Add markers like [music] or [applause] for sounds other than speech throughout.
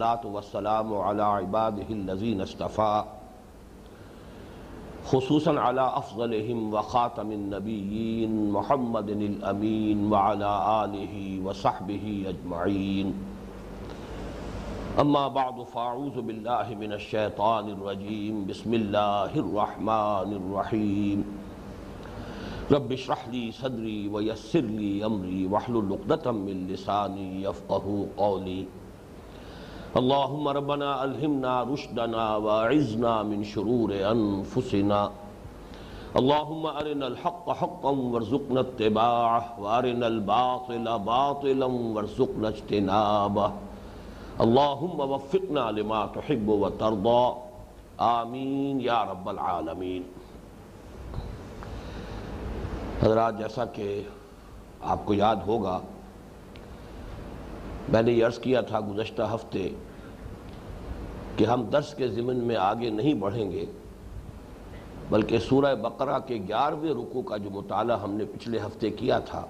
والسلام على عباده الذين اصطفى، خصوصا على أفضلهم وخاتم النبيين محمد الأمين وعلى آله وصحبه أجمعين. أما بعد، فأعوذ بالله من الشيطان الرجيم. بسم الله الرحمن الرحيم. رب اشرح لي صدري ويسر لي أمري واحلل عقدة من لساني يفقهوا قولي. اللهم ربنا الہمنا رشدنا واعذنا من شرور انفسنا. اللهم ارنا الحق حقا وارزقنا اتباعه وارنا الباطل باطلا وارزقنا اجتنابه. اللهم وفقنا لما تحب وترضى. آمین یا رب العالمین. حضرات، جیسا کہ آپ کو یاد ہوگا میں نے یہ عرض کیا تھا گزشتہ ہفتے کہ ہم درس کے ضمن میں آگے نہیں بڑھیں گے، بلکہ سورہ بقرہ کے گیارہویں رکو کا جو مطالعہ ہم نے پچھلے ہفتے کیا تھا،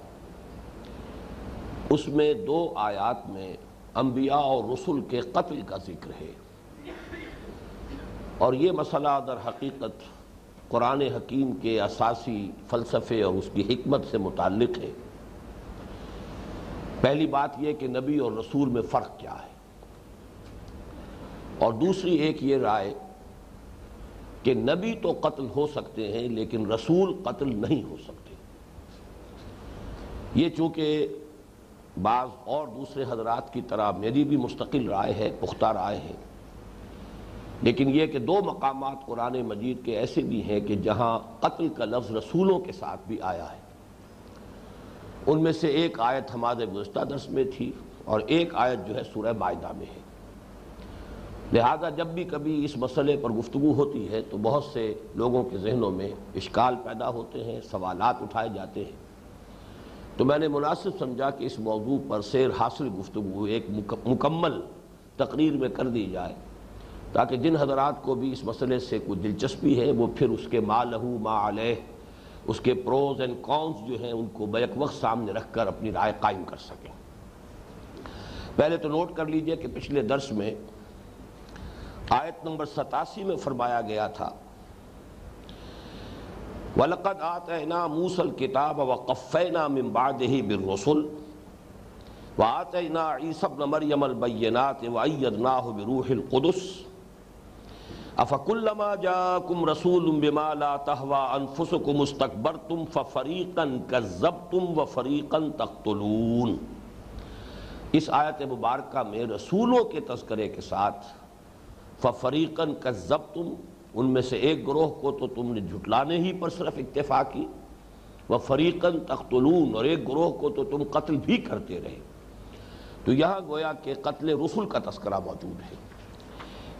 اس میں دو آیات میں انبیاء اور رسول کے قتل کا ذکر ہے۔ اور یہ مسئلہ در حقیقت قرآن حکیم کے اساسی فلسفے اور اس کی حکمت سے متعلق ہے۔ پہلی بات یہ کہ نبی اور رسول میں فرق کیا ہے۔ اور دوسری ایک یہ رائے کہ نبی تو قتل ہو سکتے ہیں لیکن رسول قتل نہیں ہو سکتے۔ یہ چونکہ بعض اور دوسرے حضرات کی طرح میری بھی مستقل رائے ہے، پختہ رائے ہے۔ لیکن یہ کہ دو مقامات قرآن مجید کے ایسے بھی ہیں کہ جہاں قتل کا لفظ رسولوں کے ساتھ بھی آیا ہے۔ ان میں سے ایک آیت ہمارے گزشتہ درس میں تھی اور ایک آیت جو ہے سورہ معدہ میں ہے۔ لہذا جب بھی کبھی اس مسئلے پر گفتگو ہوتی ہے تو بہت سے لوگوں کے ذہنوں میں اشکال پیدا ہوتے ہیں، سوالات اٹھائے جاتے ہیں۔ تو میں نے مناسب سمجھا کہ اس موضوع پر سیر حاصل گفتگو ایک مکمل تقریر میں کر دی جائے تاکہ جن حضرات کو بھی اس مسئلے سے کوئی دلچسپی ہے وہ پھر اس کے ما لہو ما علیہ اس کے پروز اینڈ کونس جو ہیں ان کو بیک وقت سامنے رکھ کر اپنی رائے قائم کر سکیں۔ پہلے تو نوٹ کر لیجیے کہ پچھلے درس میں آیت نمبر ستاسی میں فرمایا گیا تھا، وَلَقَدْ آتَيْنَا مُوسَى الْكِتَابَ وَقَفَّيْنَا مِن بَعْدِهِ بِالرُّسُلِ وَآتَيْنَا عِيسَى ابْنَ مَرْيَمَ الْبَيِّنَاتِ وَأَيَّدْنَاهُ بِرُوحِ الْقُدُسِ افکلما جاکم رسول بما لا تہوا انفسکم استکبرتم ففریقا کذبتم وفریقا تقتلون۔ اس آیت مبارکہ میں رسولوں کے تذکرے کے ساتھ ففریقا کذبتم، ان میں سے ایک گروہ کو تو تم نے جھٹلانے ہی پر صرف اکتفا کی، وفریقا تقتلون، اور ایک گروہ کو تو تم قتل بھی کرتے رہے۔ تو یہاں گویا کہ قتل رسول کا تذکرہ موجود ہے۔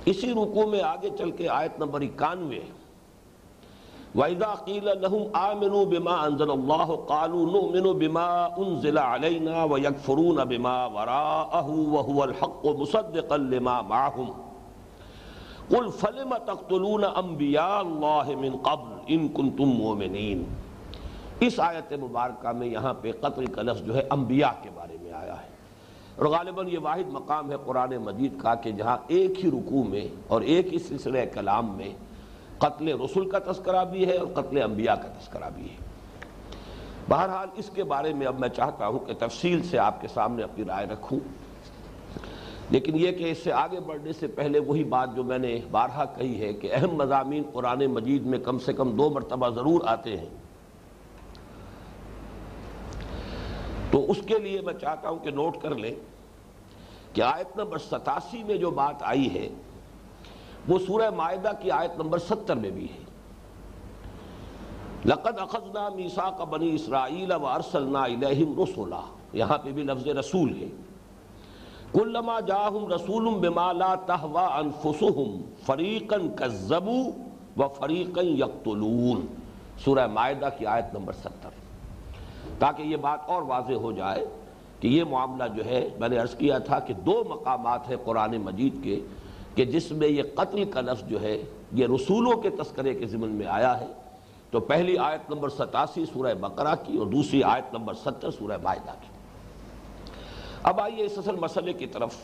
اسی رکو میں آگے چل کے آیت نمبر اکانوے وَإِذَا قِيلَ لَهُمْ آمِنُوا بِمَا أَنزَلَ اللَّهُ قَالُوا نُؤْمِنُ بِمَا أُنزِلَ عَلَيْنَا وَيَكْفُرُونَ بِمَا وَرَاءَهُ وَهُوَ الْحَقُّ مُصَدِّقًا لِمَا مَعَهُمْ۔ قُلْ فَلِمَ تَقْتُلُونَ أَنْبِيَاءَ اللَّهِ مِنْ قَبْلِ إِن كُنْتُم مُؤْمِنِينَ۔ اس آیت مبارکہ میں یہاں پہ قتل کا لفظ جو ہے انبیاء کے بارے اور غالباً یہ واحد مقام ہے قرآن مجید کا کہ جہاں ایک ہی رکوع میں اور ایک ہی سلسلہ کلام میں قتل رسول کا تذکرہ بھی ہے اور قتل انبیاء کا تذکرہ بھی ہے۔ بہرحال اس کے بارے میں اب میں چاہتا ہوں کہ تفصیل سے آپ کے سامنے اپنی رائے رکھوں۔ لیکن یہ کہ اس سے آگے بڑھنے سے پہلے وہی بات جو میں نے بارہا کہی ہے کہ اہم مضامین قرآن مجید میں کم سے کم دو مرتبہ ضرور آتے ہیں۔ تو اس کے لیے میں چاہتا ہوں کہ نوٹ کر لیں کہ آیت نمبر ستاسی میں جو بات آئی ہے، وہ سورہ معاہدہ کی آیت نمبر ستر میں بھی ہے۔ لقد اخذنا میساق بنی اسرائیل وارسلنا الیہم رسولا۔ یہاں پہ بھی لفظ رسول ہے۔ کلما جاہم رسول بما لا تہوا انفسہم فریقا کذبوا و فریقا یقتلون۔ سورہ معاہدہ کی آیت نمبر ستر۔ تاکہ یہ بات اور واضح ہو جائے کہ یہ معاملہ جو ہے، میں نے عرض کیا تھا کہ دو مقامات ہیں قرآن مجید کے کہ جس میں یہ قتل کا لفظ جو ہے، یہ رسولوں کے تذکرے کے ضمن میں آیا ہے۔ تو پہلی آیت نمبر ستاسی سورہ بقرہ کی اور دوسری آیت نمبر ستر سورہ معاہدہ کی۔ اب آئیے اس اصل مسئلے کی طرف۔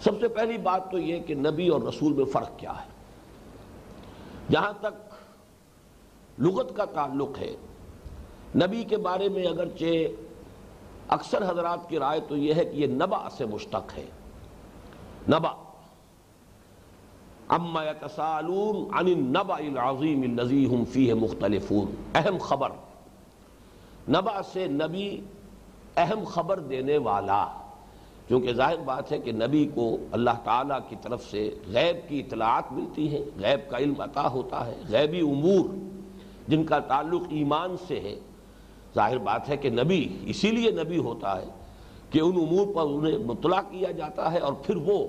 سب سے پہلی بات تو یہ کہ نبی اور رسول میں فرق کیا ہے۔ جہاں تک لغت کا تعلق ہے نبی کے بارے میں اگرچہ اکثر حضرات کی رائے تو یہ ہے کہ یہ نبا سے مشتق ہے۔ نبا اما یتسالون عن النبع العظیم الذی هم فیہ مختلفون۔ اہم خبر۔ نبع سے نبی اہم خبر دینے والا۔ کیونکہ ظاہر بات ہے کہ نبی کو اللہ تعالیٰ کی طرف سے غیب کی اطلاعات ملتی ہیں، غیب کا علم عطا ہوتا ہے، غیبی امور جن کا تعلق ایمان سے ہے۔ ظاہر بات ہے کہ نبی، اسی لیے نبی ہوتا ہے کہ ان امور پر انہیں مطلع کیا جاتا ہے اور پھر وہ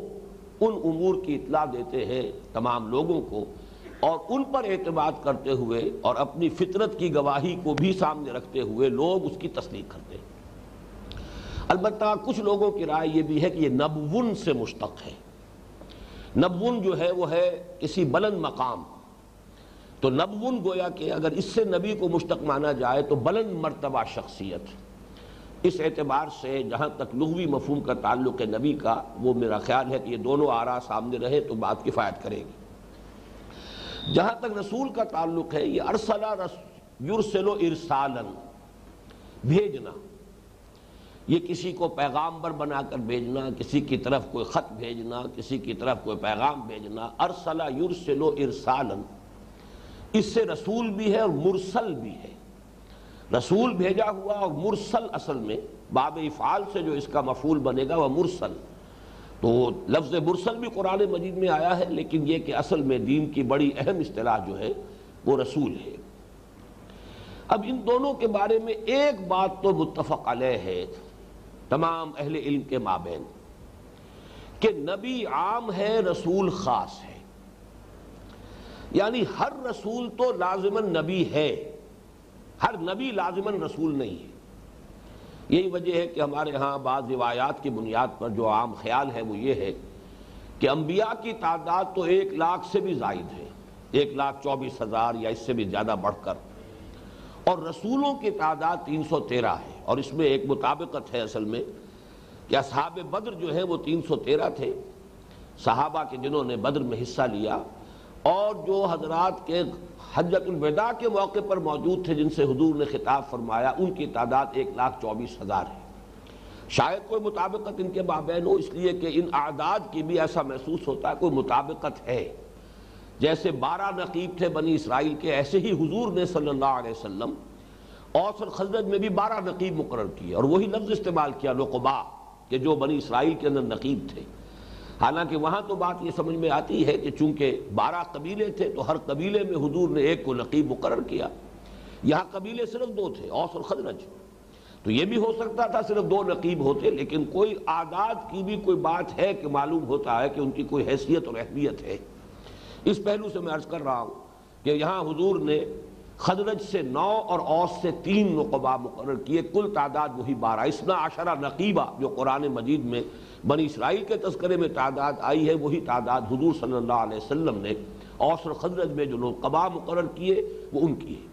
ان امور کی اطلاع دیتے ہیں تمام لوگوں کو اور ان پر اعتماد کرتے ہوئے اور اپنی فطرت کی گواہی کو بھی سامنے رکھتے ہوئے لوگ اس کی تصدیق کرتے ہیں۔ البتہ کچھ لوگوں کی رائے یہ بھی ہے کہ یہ نبون سے مشتق ہے۔ نبون جو ہے وہ ہے کسی بلند مقام تو نبون گویا کہ اگر اس سے نبی کو مشتق مانا جائے تو بلند مرتبہ شخصیت۔ اس اعتبار سے جہاں تک لغوی مفہوم کا تعلق ہے نبی کا، وہ میرا خیال ہے کہ یہ دونوں آرا سامنے رہے تو بات کفایت کرے گی۔ جہاں تک رسول کا تعلق ہے، یہ ارسلہ یرسلو ارسالن بھیجنا۔ یہ کسی کو پیغامبر بنا کر بھیجنا، کسی کی طرف کوئی خط بھیجنا، کسی کی طرف کوئی پیغام بھیجنا۔ ارسلہ یرسلو ارسالن اس سے رسول بھی ہے اور مرسل بھی ہے۔ رسول بھیجا ہوا اور مرسل اصل میں باب افعال سے جو اس کا مفول بنے گا وہ مرسل۔ تو لفظ مرسل بھی قرآن مجید میں آیا ہے، لیکن یہ کہ اصل میں دین کی بڑی اہم اصطلاح جو ہے وہ رسول ہے۔ اب ان دونوں کے بارے میں ایک بات تو متفق علیہ ہے، تمام اہل علم کے مابین، کہ نبی عام ہے، رسول خاص ہے۔ یعنی ہر رسول تو لازمن نبی ہے۔ ہر نبی لازمن رسول نہیں ہے۔ یہی وجہ ہے کہ ہمارے ہاں بعض روایات کی بنیاد پر جو عام خیال ہے وہ یہ ہے کہ انبیاء کی تعداد تو ایک لاکھ سے بھی زائد ہے۔ ایک لاکھ چوبیس ہزار یا اس سے بھی زیادہ بڑھ کر۔ اور رسولوں کی تعداد تین سو تیرہ ہے۔ اور اس میں ایک مطابقت ہے اصل میں کہ اصحاب بدر جو ہے وہ تین سو تیرہ تھے۔ صحابہ کے جنہوں نے بدر میں حصہ لیا اور جو حضرات کے حجت الوداع کے موقع پر موجود تھے جن سے حضور نے خطاب فرمایا، ان کی تعداد ایک لاکھ چوبیس ہزار ہے۔ شاید کوئی مطابقت ان کے بابین ہو، اس لیے کہ ان اعداد کی بھی ایسا محسوس ہوتا ہے، کوئی مطابقت ہے۔ جیسے بارہ نقیب تھے بنی اسرائیل کے، ایسے ہی حضور نے صلی اللہ علیہ وسلم اوس الخزرج میں بھی بارہ نقیب مقرر کیے۔ اور وہی لفظ استعمال کیا لقبا کہ جو بنی اسرائیل کے اندر نقیب تھے۔ حالانکہ وہاں تو بات یہ سمجھ میں آتی ہے کہ چونکہ بارہ قبیلے تھے تو ہر قبیلے میں حضور نے ایک کو نقیب مقرر کیا۔ یہاں قبیلے صرف دو تھے، اوس اور خدرج تو یہ بھی ہو سکتا تھا صرف دو نقیب ہوتے، لیکن کوئی آداد کی بھی کوئی بات ہے کہ معلوم ہوتا ہے کہ ان کی کوئی حیثیت اور اہمیت ہے۔ اس پہلو سے میں عرض کر رہا ہوں کہ یہاں حضور نے خدرج سے نو اور اوس سے تین نقبہ مقرر کیے، کل تعداد وہی بارہ، اسنا عشرہ نقیبہ جو قرآن مجید میں بنی اسرائیل کے تذکرے میں تعداد آئی ہے، وہی تعداد حضور صلی اللہ علیہ وسلم نے اوسر خدرج میں جو لوگ قبا مقرر کیے، وہ ان کی ہے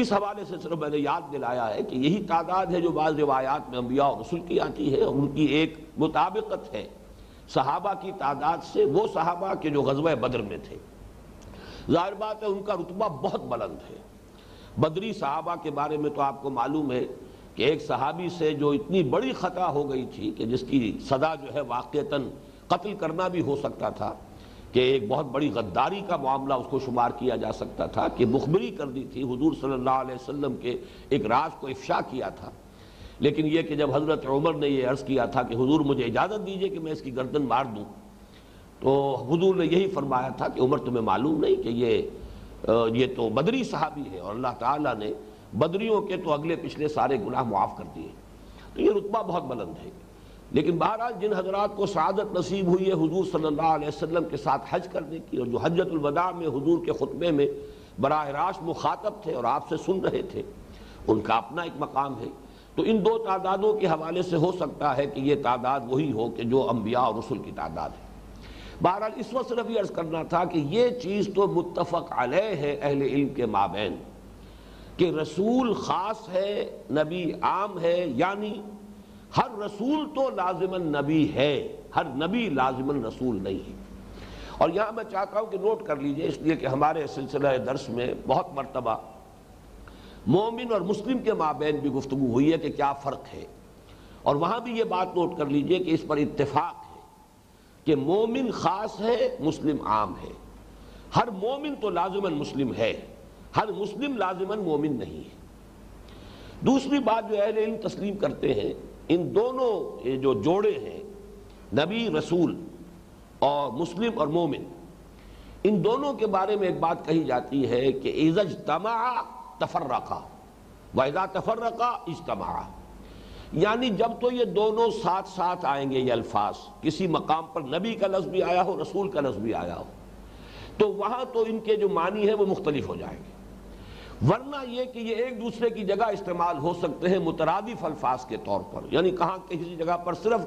اس حوالے سے صرف میں نے یاد دلایا ہے کہ یہی تعداد ہے جو بعض روایات میں انبیاء و رسول کی آتی ہے، اور ان کی ایک مطابقت ہے۔ صحابہ کی تعداد سے وہ صحابہ کے جو غزوہ بدر میں تھے۔ ظاہر بات ہے، ان کا رتبہ بہت بلند ہے۔ بدری صحابہ کے بارے میں تو آپ کو معلوم ہے کہ ایک صحابی سے جو اتنی بڑی خطا ہو گئی تھی کہ جس کی صدا جو ہے واقعتاً قتل کرنا بھی ہو سکتا تھا، کہ ایک بہت بڑی غداری کا معاملہ اس کو شمار کیا جا سکتا تھا، کہ مخبری کر دی تھی، حضور صلی اللہ علیہ وسلم کے ایک راز کو افشا کیا تھا۔ لیکن یہ کہ جب حضرت عمر نے یہ عرض کیا تھا کہ حضور مجھے اجازت دیجیے کہ میں اس کی گردن مار دوں، تو حضور نے یہی فرمایا تھا کہ عمر تمہیں معلوم نہیں کہ یہ یہ تو بدری صحابی ہے اور اللہ تعالیٰ نے بدریوں کے تو اگلے پچھلے سارے گناہ معاف کر دیے۔ تو یہ رتبہ بہت بلند ہے۔ لیکن بہرحال جن حضرات کو سعادت نصیب ہوئی ہے حضور صلی اللہ علیہ وسلم کے ساتھ حج کرنے کی اور جو حجت الوداع میں حضور کے خطبے میں براہ راست مخاطب تھے اور آپ سے سن رہے تھے، ان کا اپنا ایک مقام ہے۔ تو ان دو تعدادوں کے حوالے سے ہو سکتا ہے کہ یہ تعداد وہی ہو کہ جو انبیاء اور رسول کی تعداد ہے۔ بہرحال اس وقت صرف یہ عرض کرنا تھا کہ یہ چیز تو متفق علیہ ہے اہل علم کے مابین۔ کہ رسول خاص ہے، نبی عام ہے یعنی ہر رسول تو لازمن نبی ہے، ہر نبی لازمن رسول نہیں ہے۔ اور یہاں میں چاہتا ہوں کہ نوٹ کر لیجیے اس لیے کہ ہمارے سلسلہ درس میں بہت مرتبہ مومن اور مسلم کے مابین بھی گفتگو ہوئی ہے کہ کیا فرق ہے۔ اور وہاں بھی یہ بات نوٹ کر لیجیے کہ اس پر اتفاق ہے کہ مومن خاص ہے، مسلم عام ہے۔ ہر مومن تو لازمن مسلم ہے۔ ہر مسلم لازمن مومن نہیں ہے۔ دوسری بات جو اہل علم تسلیم کرتے ہیں، ان دونوں جو جوڑے ہیں، نبی، رسول اور مسلم اور مومن، ان دونوں کے بارے میں ایک بات کہی جاتی ہے کہ عزج تما تفرقہ وحدہ تفرقہ اجتماع یعنی جب تو یہ دونوں ساتھ ساتھ آئیں گے یہ الفاظ، کسی مقام پر نبی کا لفظ بھی آیا ہو، رسول کا لفظ بھی آیا ہو، تو وہاں تو ان کے جو معنی ہے وہ مختلف ہو جائیں گے۔ ورنہ یہ کہ یہ ایک دوسرے کی جگہ استعمال ہو سکتے ہیں مترادف الفاظ کے طور پر۔ یعنی کہاں کسی جگہ پر صرف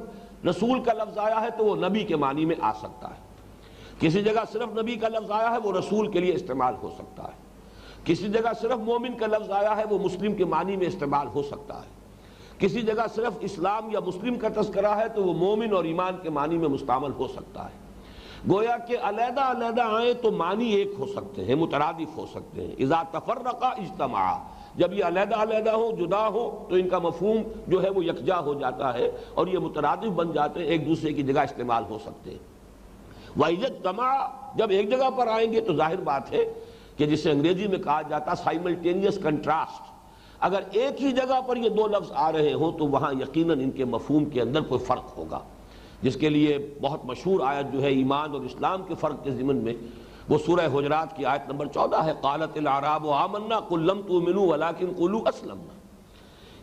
رسول کا لفظ آیا ہے تو وہ نبی کے معنی میں آ سکتا ہے۔ کسی جگہ صرف نبی کا لفظ آیا ہے وہ رسول کے لیے استعمال ہو سکتا ہے۔ کسی جگہ صرف مومن کا لفظ آیا ہے وہ مسلم کے معنی میں استعمال ہو سکتا ہے۔ کسی جگہ صرف اسلام یا مسلم کا تذکرہ ہے تو وہ مومن اور ایمان کے معنی میں مستعمل ہو سکتا ہے۔ گویا کہ علیحدہ علیحدہ آئیں تو معنی ایک ہو سکتے ہیں، مترادف ہو سکتے ہیں۔ اذا تفرقہ اجتماع، جب یہ علیحدہ علیحدہ ہو، جدا ہو، تو ان کا مفہوم جو ہے وہ یکجا ہو جاتا ہے اور یہ مترادف بن جاتے ہیں، ایک دوسرے کی جگہ استعمال ہو سکتے ہیں۔ وحیت تما جب ایک جگہ پر آئیں گے تو ظاہر بات ہے کہ جسے انگریزی میں کہا جاتا سائملٹینیس کنٹراسٹ اگر ایک ہی جگہ پر یہ دو لفظ آ رہے ہوں تو وہاں یقیناً ان کے مفہوم کے اندر کوئی فرق ہوگا۔ جس کے لیے بہت مشہور آیت جو ہے ایمان اور اسلام کے فرق کے ضمن میں، وہ سورہ حجرات کی آیت نمبر چودہ ہے۔ قالت العراب و آمنا قلم تو منو ولیکن قلو اسلم۔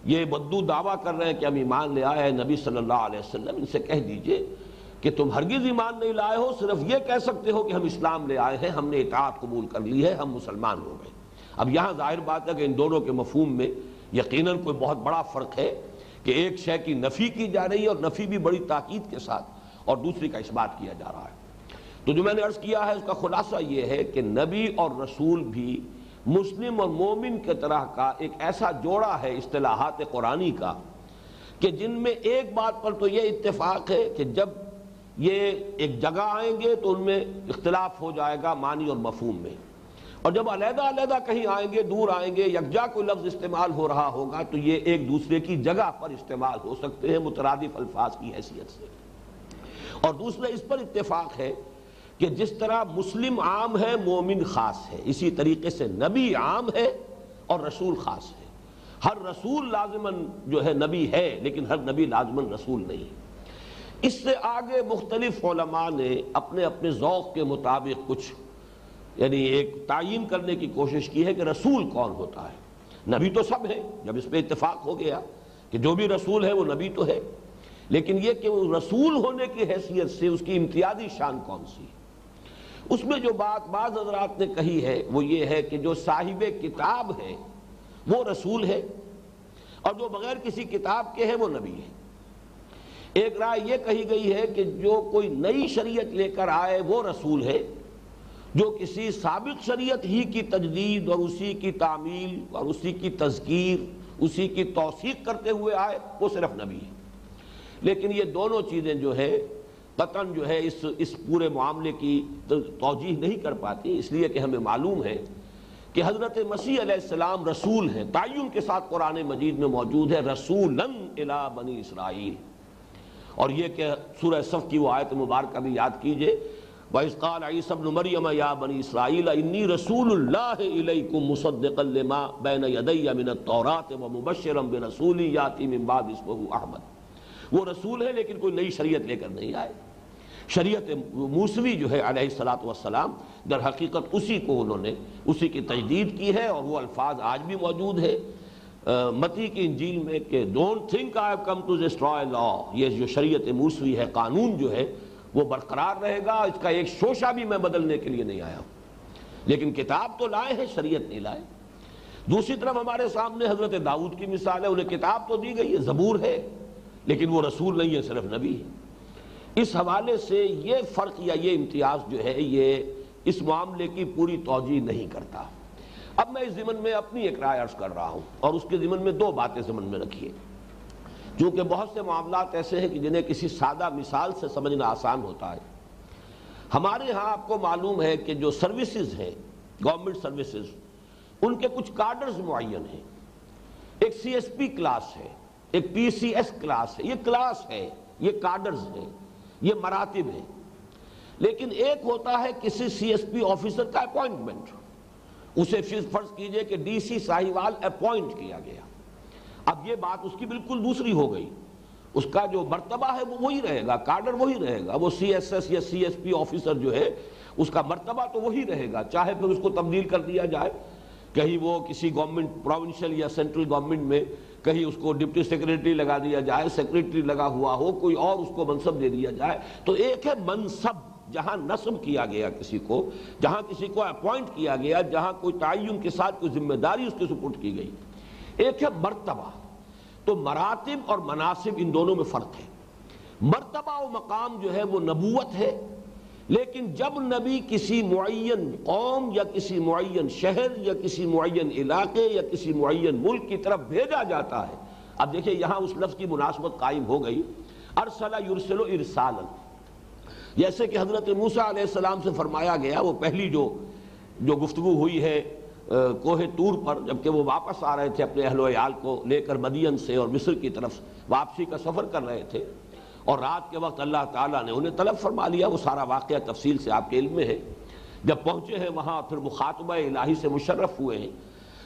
یہ بدو دعویٰ کر رہے ہیں کہ ہم ایمان لے آئے ہیں۔ نبی صلی اللہ علیہ وسلم ان سے کہہ دیجیے کہ تم ہرگز ایمان نہیں لائے ہو، صرف یہ کہہ سکتے ہو کہ ہم اسلام لے آئے ہیں، ہم نے اطاعت قبول کر لی ہے، ہم مسلمان ہو گئے۔ اب یہاں ظاہر بات ہے کہ ان دونوں کے مفہوم میں یقیناً کوئی بہت بڑا فرق ہے۔ کہ ایک شے کی نفی کی جا رہی ہے اور نفی بھی بڑی تاکید کے ساتھ اور دوسری کا اس بات کیا جا رہا ہے۔ تو جو میں نے عرض کیا ہے، اس کا خلاصہ یہ ہے کہ نبی اور رسول بھی مسلم اور مومن کے طرح کا ایک ایسا جوڑا ہے اصطلاحات قرآنی کا کہ جن میں ایک بات پر تو یہ اتفاق ہے کہ جب یہ ایک جگہ آئیں گے تو ان میں اختلاف ہو جائے گا معنی اور مفہوم میں۔ اور جب علیحدہ علیحدہ کہیں آئیں گے، دور آئیں گے، یکجا کوئی لفظ استعمال ہو رہا ہوگا تو یہ ایک دوسرے کی جگہ پر استعمال ہو سکتے ہیں مترادف الفاظ کی حیثیت سے۔ اور دوسرا، اس پر اتفاق ہے کہ جس طرح مسلم عام ہے، مومن خاص ہے۔ اسی طریقے سے نبی عام ہے اور رسول خاص ہے۔ ہر رسول لازمن جو ہے نبی ہے، لیکن ہر نبی لازمن رسول نہیں اس سے آگے مختلف علماء نے اپنے اپنے ذوق کے مطابق کچھ یعنی ایک تعین کرنے کی کوشش کی ہے کہ رسول کون ہوتا ہے۔ نبی تو سب ہے جب اس پہ اتفاق ہو گیا کہ جو بھی رسول ہے وہ نبی تو ہے۔ لیکن یہ کہ وہ رسول ہونے کی حیثیت سے اس کی امتیازی شان کون سی اس میں جو بات بعض حضرات نے کہی ہے وہ یہ ہے کہ جو صاحب کتاب ہے وہ رسول ہے اور جو بغیر کسی کتاب کے ہے وہ نبی ہے ایک رائے یہ کہی گئی ہے کہ جو کوئی نئی شریعت لے کر آئے وہ رسول ہے۔ جو کسی سابق شریعت ہی کی تجدید اور اسی کی تعمیل اور اسی کی تذکیر، اسی کی توثیق کرتے ہوئے آئے، وہ صرف نبی ہے لیکن یہ دونوں چیزیں جو ہے قطن جو ہے اس اس پورے معاملے کی توجیح نہیں کر پاتی، اس لیے کہ ہمیں معلوم ہے کہ حضرت مسیح علیہ السلام رسول ہیں۔ تعین کے ساتھ قرآن مجید میں موجود ہے رسول بنی اسرائیل۔ اور یہ کہ سورہ صف کی وہ آیت مبارکہ بھی یاد کیجیے وَإِذْ قَالَ عِيسَى ابْنُ مَرْيَمَ، يَا بَنِي إِسْرَائِيلَ، إِنِّي رَسُولُ اللَّهِ إِلَيْكُمْ مُصَدِّقًا لِمَا بَيْنَ يَدَيَّ مِنَ التَّوْرَاةِ وَمُبَشِّرًا بِرَسُولٍ يَأْتِي مِن بَعْدِي اسْمُهُ أَحْمَدُ. وہ رسول ہے لیکن کوئی نئی شریعت لے کر نہیں آئے۔ شریعت موسوی جو ہے علیہ السلاۃ والسلام، در حقیقت اسی کو انہوں نے اسی کی تجدید کی ہے اور وہ الفاظ آج بھی موجود ہے متی کی انجیل میں کہ don't think I come to destroy law یہ جو شریعت موسوی ہے، قانون جو ہے وہ برقرار رہے گا، اس کا ایک شوشہ بھی میں بدلنے کے لیے نہیں آیا ہوں۔ لیکن کتاب تو لائے ہیں، شریعت نہیں لائے۔ دوسری طرف ہمارے سامنے حضرت داؤد کی مثال ہے، انہیں کتاب تو دی گئی ہے، زبور ہے، لیکن وہ رسول نہیں ہے، صرف نبی ہے۔ اس حوالے سے یہ فرق یا یہ امتیاز جو ہے، یہ اس معاملے کی پوری توجہ نہیں کرتا۔ اب میں اس ضمن میں اپنی ایک رائے عرض کر رہا ہوں اور اس کے ضمن میں دو باتیں ضمن میں رکھیے۔ چونکہ بہت سے معاملات ایسے ہیں کہ جنہیں کسی سادہ مثال سے سمجھنا آسان ہوتا ہے۔ ہمارے ہاں آپ کو معلوم ہے کہ جو سروسز ہیں، گورنمنٹ سروسز، ان کے کچھ کارڈرز معین ہیں۔ ایک سی ایس پی کلاس ہے، ایک پی سی ایس کلاس ہے، یہ کلاس ہے، یہ کارڈرز ہیں، یہ مراتب ہیں۔ لیکن ایک ہوتا ہے کسی سی ایس پی آفیسر کا اپوائنٹمنٹ، اسے فرض کیجیے کہ ڈی سی ساہیوال اپوائنٹ کیا گیا۔ اب یہ بات اس کی بالکل دوسری ہو گئی۔ اس کا جو مرتبہ ہے وہ وہی رہے گا، کارڈر وہی رہے گا، وہ سی ایس ایس یا سی ایس پی آفیسر جو ہے، اس کا مرتبہ تو وہی رہے گا، چاہے پھر اس کو تبدیل کر دیا جائے۔ کہیں وہ کسی گورنمنٹ پروونشل یا سینٹرل گورنمنٹ میں کہیں اس کو ڈپٹی سیکریٹری لگا دیا جائے سیکریٹری لگا ہوا ہو، کوئی اور اس کو منصب دے دیا جائے۔ تو ایک ہے منصب، جہاں نصب کیا گیا کسی کو، جہاں کسی کو اپوائنٹ کیا گیا، جہاں کوئی تعین کے ساتھ، کوئی ذمہ داری اس کے سپورٹ کی گئی۔ ایک ہے مرتبہ۔ تو مراتب اور مناسب ان دونوں میں فرق ہے۔ مرتبہ و مقام جو ہے وہ نبوت ہے، لیکن جب نبی کسی معین قوم یا کسی معین شہر یا کسی معین علاقے یا کسی معین ملک کی طرف بھیجا جاتا ہے، اب دیکھیں یہاں اس لفظ کی مناسبت قائم ہو گئی۔ ارسلہ یرسل ارسالا۔ جیسے کہ حضرت موسیٰ علیہ السلام سے فرمایا گیا، وہ پہلی جو جو گفتگو ہوئی ہے کوہ تور پر جبکہ وہ واپس آ رہے تھے اپنے اہل و عیال کو لے کر مدین سے اور مصر کی طرف واپسی کا سفر کر رہے تھے۔ اور رات کے وقت اللہ تعالیٰ نے انہیں طلب فرما لیا، وہ سارا واقعہ تفصیل سے آپ کے علم میں ہے۔ جب پہنچے ہیں وہاں، پھر مخاطبہ الہی سے مشرف ہوئے ہیں۔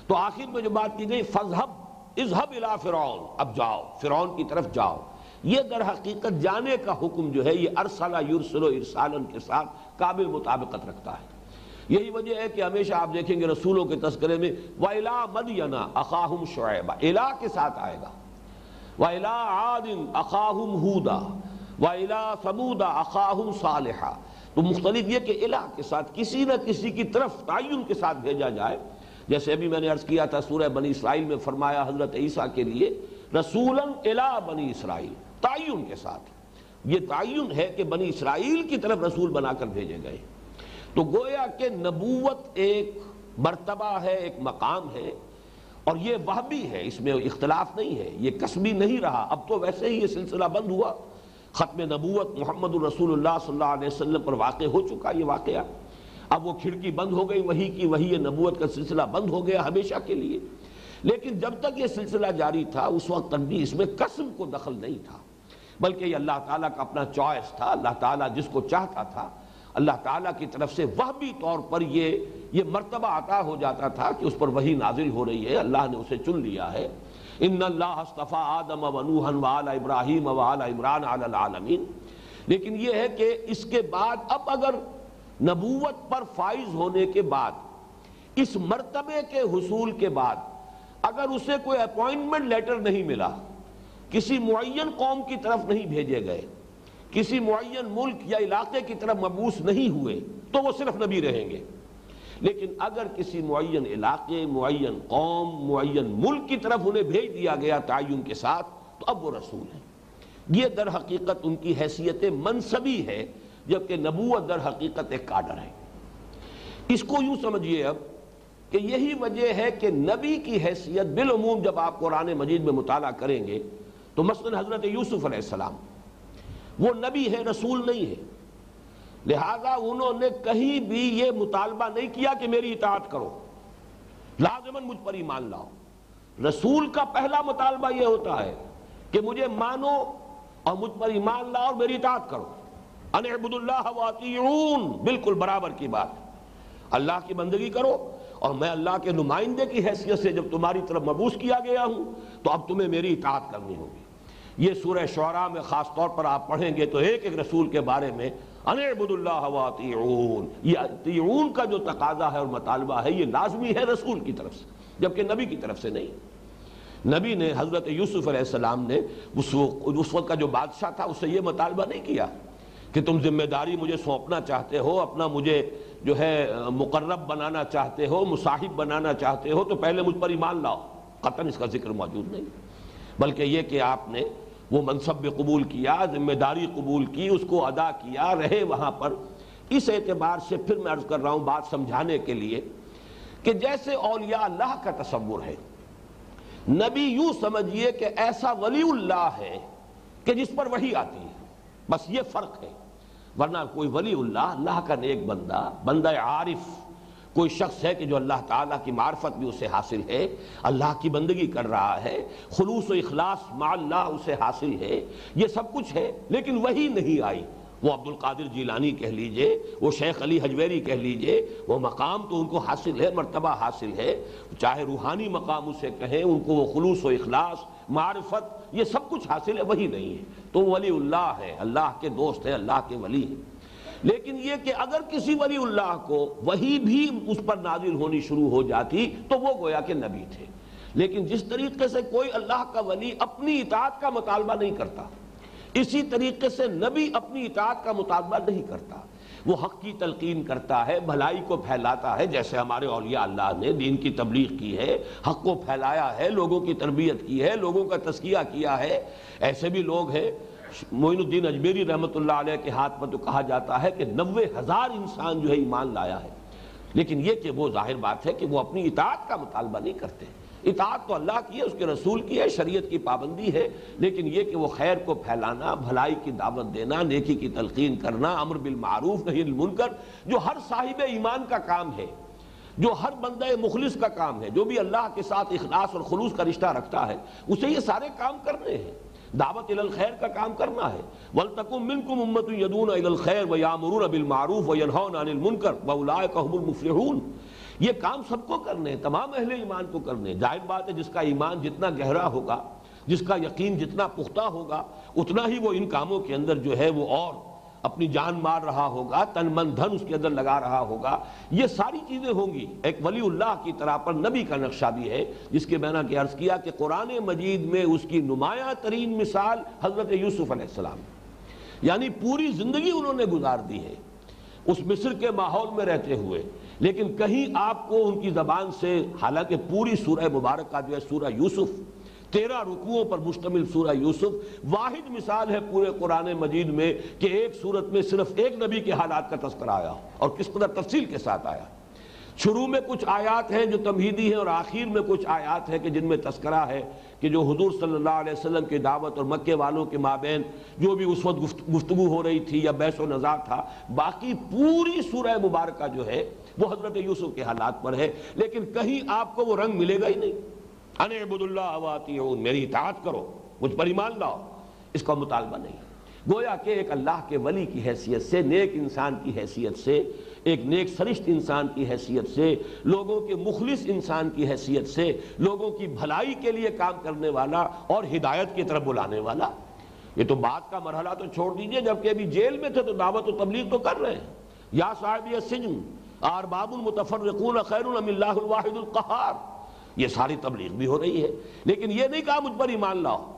تو آخر میں جو بات کی گئی فضحب اظہب الى فرعون، اب جاؤ، فرعون کی طرف جاؤ۔ یہ در حقیقت جانے کا حکم جو ہے، یہ ارسلہ یرسل و ارسالن کے ساتھ قابل مطابقت رکھتا ہے۔ یہی وجہ ہے کہ ہمیشہ آپ دیکھیں گے رسولوں کے تذکرے میں وَإِلَا مَدْيَنَا أَخَاهُمْ شُعَيْبًا الہ کے ساتھ آئے گا۔ وَإِلَا عَادٍ أَخَاهُمْ هُودًا وَإِلَا ثَمُودَ أَخَاهُمْ صَالِحًا۔ تو مختلف یہ کہ الہ کے ساتھ کسی نہ کسی کی طرف تعین کے ساتھ بھیجا جائے۔ جیسے ابھی میں نے عرض کیا تھا سورہ بنی اسرائیل میں فرمایا حضرت عیسیٰ کے لیے، رسولاً الہ بنی اسرائیل، تعین کے ساتھ۔ یہ تعین ہے کہ بنی اسرائیل کی طرف رسول بنا کر بھیجے گئے۔ تو گویا کہ نبوت ایک مرتبہ ہے، ایک مقام ہے، اور یہ وہ بھی ہے، اس میں اختلاف نہیں ہے، یہ قسمی نہیں رہا۔ اب تو ویسے ہی یہ سلسلہ بند ہوا۔ ختم نبوت محمد الرسول اللہ صلی اللہ علیہ وسلم پر واقع ہو چکا یہ واقعہ۔ اب وہ کھڑکی بند ہو گئی، وہی کی وہی نبوت کا سلسلہ بند ہو گیا ہمیشہ کے لیے۔ لیکن جب تک یہ سلسلہ جاری تھا، اس وقت تک بھی اس میں قسم کو دخل نہیں تھا، بلکہ یہ اللہ تعالیٰ کا اپنا چوائس تھا۔ اللہ تعالیٰ جس کو چاہتا تھا اللہ تعالیٰ کی طرف سے وہ بھی طور پر یہ یہ مرتبہ عطا ہو جاتا تھا کہ اس پر وہی نازل ہو رہی ہے، اللہ نے اسے چن لیا ہے۔ ان اللہ اصطفیٰ آدم و نوحا و ابراہیم و عمران علی العالمین۔ لیکن یہ ہے کہ اس کے بعد اب اگر نبوت پر فائز ہونے کے بعد، اس مرتبے کے حصول کے بعد اگر اسے کوئی اپوائنٹمنٹ لیٹر نہیں ملا، کسی معین قوم کی طرف نہیں بھیجے گئے کسی معین ملک یا علاقے کی طرف مبوس نہیں ہوئے تو وہ صرف نبی رہیں گے۔ لیکن اگر کسی معین علاقے، معین قوم، معین ملک کی طرف انہیں بھیج دیا گیا تعین کے ساتھ، تو اب وہ رسول ہیں۔ یہ در حقیقت ان کی حیثیت منصبی ہے، جبکہ نبوت در حقیقت ایک کارڈر ہے۔ اس کو یوں سمجھئے اب کہ یہی وجہ ہے کہ نبی کی حیثیت بالعموم جب آپ قرآن مجید میں مطالعہ کریں گے، تو مثلا حضرت یوسف علیہ السلام وہ نبی ہے رسول نہیں ہے لہذا انہوں نے کہیں بھی یہ مطالبہ نہیں کیا کہ میری اطاعت کرو۔ لازمن مجھ پر ایمان لاؤ۔ رسول کا پہلا مطالبہ یہ ہوتا ہے کہ مجھے مانو اور مجھ پر ایمان لاؤ اور میری اطاعت کرو۔ انعبد اللہ واطیعون بالکل برابر کی بات اللہ کی بندگی کرو اور میں اللہ کے نمائندے کی حیثیت سے جب تمہاری طرف مبوس کیا گیا ہوں تو اب تمہیں میری اطاعت کرنی ہوگی۔ یہ سورہ شعراء میں خاص طور پر آپ پڑھیں گے تو ایک ایک رسول کے بارے میں انعبد اللہ واتیعون یہ اتیعون کا جو تقاضا ہے اور مطالبہ ہے، یہ لازمی ہے رسول کی طرف سے، جبکہ نبی کی طرف سے نہیں۔ نبی نے حضرت یوسف علیہ السلام نے اس وقت کا جو بادشاہ تھا اس سے یہ مطالبہ نہیں کیا کہ تم ذمہ داری مجھے سونپنا چاہتے ہو، اپنا مجھے جو ہے، مقرب بنانا چاہتے ہو، مصاحب بنانا چاہتے ہو، تو پہلے مجھ پر ایمان لاؤ۔ قطن اس کا ذکر موجود نہیں، بلکہ یہ کہ آپ نے وہ منصب قبول کیا، ذمہ داری قبول کی، اس کو ادا کیا، رہے وہاں پر۔ اس اعتبار سے پھر میں عرض کر رہا ہوں بات سمجھانے کے لیے کہ جیسے اولیاء اللہ کا تصور ہے، نبی یوں سمجھئے کہ ایسا ولی اللہ ہے کہ جس پر وہی آتی ہے۔ بس یہ فرق ہے۔ ورنہ کوئی ولی اللہ اللہ کا نیک بندہ بندہ عارف کوئی شخص ہے کہ جو اللہ تعالیٰ کی معرفت بھی اسے حاصل ہے، اللہ کی بندگی کر رہا ہے، خلوص و اخلاص مع اللہ اسے حاصل ہے، یہ سب کچھ ہے، لیکن وہی نہیں آئی۔ وہ عبد القادر جیلانی کہہ لیجیے، وہ شیخ علی حجویری کہہ لیجیے، وہ مقام تو ان کو حاصل ہے، مرتبہ حاصل ہے۔ چاہے روحانی مقام اسے کہیں، ان کو وہ خلوص و اخلاص، معرفت، یہ سب کچھ حاصل ہے، وہی نہیں ہے۔ تو ولی اللہ ہے، اللہ کے دوست ہے اللہ کے ولی ہے لیکن یہ کہ اگر کسی ولی اللہ کو وہی بھی اس پر نازل ہونی شروع ہو جاتی تو وہ گویا کہ نبی تھے۔ لیکن جس طریقے سے کوئی اللہ کا ولی اپنی اطاعت کا مطالبہ نہیں کرتا، اسی طریقے سے نبی اپنی اطاعت کا مطالبہ نہیں کرتا۔ وہ حق کی تلقین کرتا ہے، بھلائی کو پھیلاتا ہے، جیسے ہمارے اولیاء اللہ نے دین کی تبلیغ کی ہے، حق کو پھیلایا ہے، لوگوں کی تربیت کی ہے، لوگوں کا تذکیہ کیا ہے۔ ایسے بھی لوگ ہیں معین الدین اجمیری رحمۃ اللہ علیہ کے ہاتھ پر تو کہا جاتا ہے کہ نوے ہزار انسان جو ہے ایمان لایا ہے۔ لیکن یہ کہ وہ ظاہر بات ہے کہ وہ اپنی اطاعت کا مطالبہ نہیں کرتے۔ اطاعت تو اللہ کی ہے، اس کے رسول کی ہے، شریعت کی پابندی ہے۔ لیکن یہ کہ وہ خیر کو پھیلانا، بھلائی کی دعوت دینا، نیکی کی تلقین کرنا، امر بالمعروف نہیں المنکر، جو ہر صاحب ایمان کا کام ہے، جو ہر بندہ مخلص کا کام ہے، جو بھی اللہ کے ساتھ اخلاص اور خلوص کا رشتہ رکھتا ہے، اسے یہ سارے کام کرنے ہیں۔ دعوت الخیر کا کام کرنا ہے۔ ولتکم منکم امت یدون الخیر و یامرون بالمعروف و ینہون عن المنکر و وَأُولَٰئِكَ هم المفلحون۔ یہ کام سب کو کرنے، تمام اہل ایمان کو کرنے۔ ظاہر بات ہے جس کا ایمان جتنا گہرا ہوگا، جس کا یقین جتنا پختہ ہوگا، اتنا ہی وہ ان کاموں کے اندر جو ہے وہ اور اپنی جان مار رہا ہوگا، تن من دھن اس کے اندر لگا رہا ہوگا۔ یہ ساری چیزیں ہوں گی۔ ایک ولی اللہ کی طرح پر نبی کا نقشہ بھی ہے، جس کے میں نے عرض کیا کہ قرآن مجید میں اس کی نمایاں ترین مثال حضرت یوسف علیہ السلام۔ یعنی پوری زندگی انہوں نے گزار دی ہے، اس مصر کے ماحول میں رہتے ہوئے۔ لیکن کہیں آپ کو ان کی زبان سے، حالانکہ پوری سورہ مبارکہ جو ہے، سورہ یوسف تیرہ رکوعوں پر مشتمل سورہ یوسف واحد مثال ہے پورے قرآن مجید میں کہ ایک صورت میں صرف ایک نبی کے حالات کا تذکرہ آیا اور کس قدر تفصیل کے ساتھ آیا۔ شروع میں کچھ آیات ہیں جو تمہیدی ہیں اور آخر میں کچھ آیات ہیں کہ جن میں تذکرہ ہے کہ جو حضور صلی اللہ علیہ وسلم کی دعوت اور مکے والوں کے مابین جو بھی اس وقت گفتگو ہو رہی تھی یا بیس و نظار تھا، باقی پوری سورہ مبارکہ جو ہے وہ حضرت یوسف کے حالات پر ہے، لیکن کہیں آپ کو وہ رنگ ملے گا ہی نہیں۔ عبد اللہ میری اطاعت کرو، مجھ پر ایمان لاؤ۔ اس کا مطالبہ نہیں۔ گویا کہ ایک اللہ کے ولی کی حیثیت سے، نیک انسان کی حیثیت سے، ایک نیک سرشت انسان کی حیثیت سے، لوگوں کے مخلص انسان کی حیثیت سے، لوگوں کی بھلائی کے لیے کام کرنے والا اور ہدایت کی طرف بلانے والا۔ یہ تو بات کا مرحلہ تو چھوڑ دیجیے، جبکہ ابھی جیل میں تھے تو دعوت و تبلیغ تو کر رہے ہیں۔ یا صاحب السجن آرباب المتفرقون خیر اللہ الواحد القہار۔ یہ ساری تبلیغ بھی ہو رہی ہے۔ لیکن یہ نہیں کہا مجھ پر ایمان لاؤ۔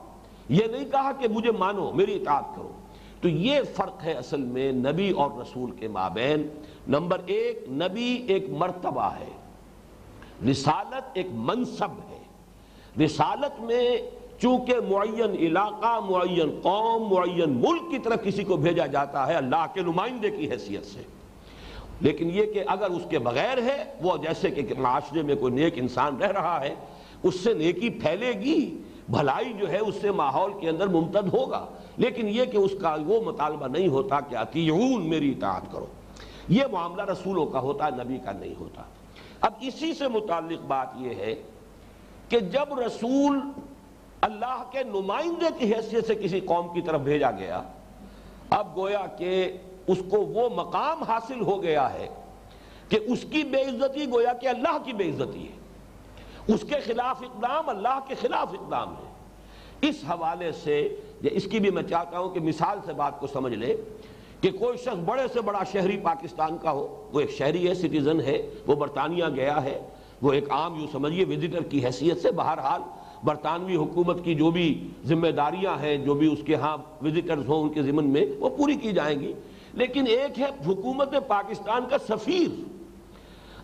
یہ نہیں کہا کہ مجھے مانو، میری اطاعت کرو۔ تو یہ فرق ہے اصل میں نبی اور رسول کے مابین۔ نمبر ایک، نبی ایک مرتبہ ہے۔ رسالت ایک منصب ہے۔ رسالت میں چونکہ معین علاقہ، معین قوم، معین ملک کی طرف کسی کو بھیجا جاتا ہے، اللہ کے نمائندے کی حیثیت سے۔ لیکن یہ کہ اگر اس کے بغیر ہے، وہ جیسے کہ معاشرے میں کوئی نیک انسان رہ رہا ہے، اس سے نیکی پھیلے گی، بھلائی جو ہے اس سے ماحول کے اندر ممتد ہوگا۔ لیکن یہ کہ اس کا وہ مطالبہ نہیں ہوتا کہ اتیعون میری اطاعت کرو۔ یہ معاملہ رسولوں کا ہوتا، نبی کا نہیں ہوتا۔ اب اسی سے متعلق بات یہ ہے کہ جب رسول اللہ کے نمائندے کی حیثیت سے کسی قوم کی طرف بھیجا گیا، اب گویا کہ اس کو وہ مقام حاصل ہو گیا ہے کہ اس کی بے عزتی گویا کہ اللہ کی بے عزتی ہے۔ اس کے خلاف اقدام اللہ کے خلاف اقدام ہے۔ اس حوالے سے اس کی بھی میں چاہتا ہوں کہ مثال سے بات کو سمجھ لے کہ کوئی شخص بڑے سے بڑا شہری پاکستان کا ہو، وہ ایک شہری ہے، سٹیزن ہے، وہ برطانیہ گیا ہے، وہ ایک عام یوں سمجھیے وزٹر کی حیثیت سے بہرحال برطانوی حکومت کی جو بھی ذمہ داریاں ہیں، جو بھی اس کے ہاں وزٹرز ہوں ان کے ذمن میں، وہ پوری کی جائیں گی۔ لیکن ایک ہے حکومت پاکستان کا سفیر۔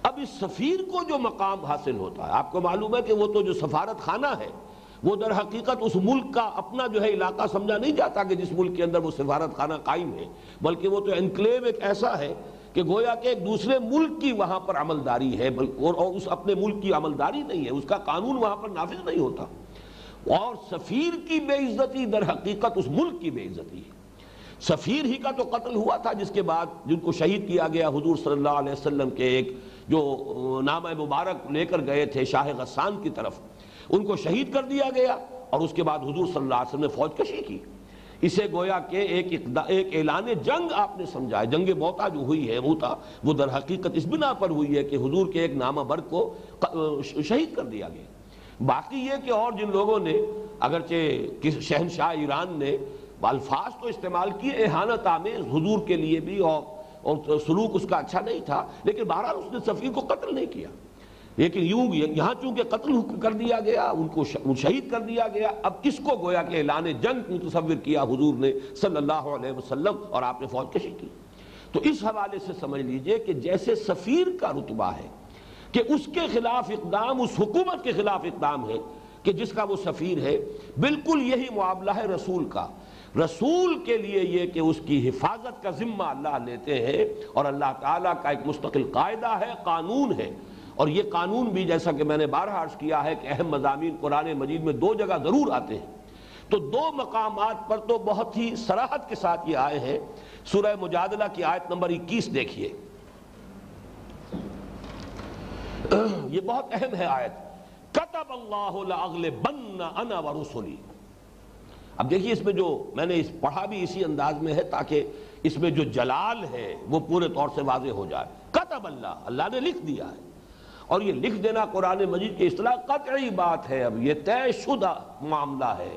اب اس سفیر کو جو مقام حاصل ہوتا ہے، آپ کو معلوم ہے کہ وہ تو جو سفارت خانہ ہے، وہ در حقیقت اس ملک کا اپنا جو ہے علاقہ سمجھا نہیں جاتا کہ جس ملک کے اندر وہ سفارت خانہ قائم ہے، بلکہ وہ تو انکلیو ایک ایسا ہے کہ گویا کہ ایک دوسرے ملک کی وہاں پر عملداری ہے اور اس اپنے ملک کی عملداری نہیں ہے، اس کا قانون وہاں پر نافذ نہیں ہوتا۔ اور سفیر کی بے عزتی در حقیقت اس ملک کی بے عزتی ہے۔ سفیر ہی کا تو قتل ہوا تھا جس کے بعد جن کو شہید کیا گیا حضور صلی اللہ علیہ وسلم کے ایک جو نام مبارک لے کر گئے تھے شاہ غسان کی طرف، ان کو شہید کر دیا گیا اور اس کے بعد حضور صلی اللہ علیہ وسلم نے فوج کشی کی۔ اسے گویا کہ ایک ایک اعلان جنگ آپ نے سمجھا ہے جنگ موتا جو ہوئی ہے موتا وہ در حقیقت اس بنا پر ہوئی ہے کہ حضور کے ایک نامہ برگ کو شہید کر دیا گیا۔ باقی یہ کہ اور جن لوگوں نے، اگرچہ شہنشاہ ایران نے الفاظ تو استعمال کیے احانت آمیز حضور کے لیے بھی اور اور سلوک اس کا اچھا نہیں تھا، لیکن بہرحال اس نے سفیر کو قتل نہیں کیا۔ لیکن یوں یہاں چونکہ قتل کر دیا گیا، ان کو شہید کر دیا گیا، اب اس کو گویا کہ اعلان جنگ متصور کیا حضور نے صلی اللہ علیہ وسلم اور آپ نے فوج کشی کی۔ تو اس حوالے سے سمجھ لیجیے کہ جیسے سفیر کا رتبہ ہے کہ اس کے خلاف اقدام، اس حکومت کے خلاف اقدام ہے کہ جس کا وہ سفیر ہے، بالکل یہی معاملہ ہے رسول کا۔ رسول کے لیے یہ کہ اس کی حفاظت کا ذمہ اللہ لیتے ہیں اور اللہ تعالیٰ کا ایک مستقل قاعدہ ہے، قانون ہے۔ اور یہ قانون بھی جیسا کہ میں نے بارہ عرض کیا ہے کہ اہم مضامین قرآن مجید میں دو جگہ ضرور آتے ہیں۔ تو دو مقامات پر تو بہت ہی سراحت کے ساتھ یہ آئے ہیں۔ سورہ مجادلہ کی آیت نمبر اکیس دیکھیے۔ یہ بہت اہم ہے آیت۔ کتب اللہ انا ورسولی اب دیکھیے اس میں جو میں نے اس پڑھا بھی اسی انداز میں ہے تاکہ اس میں جو جلال ہے وہ پورے طور سے واضح ہو جائے۔ کتب اللہ اللہ نے لکھ دیا ہے۔ اور یہ لکھ دینا قرآن مجید کی اصطلاح قطعی بات ہے۔ اب یہ طے شدہ معاملہ ہے۔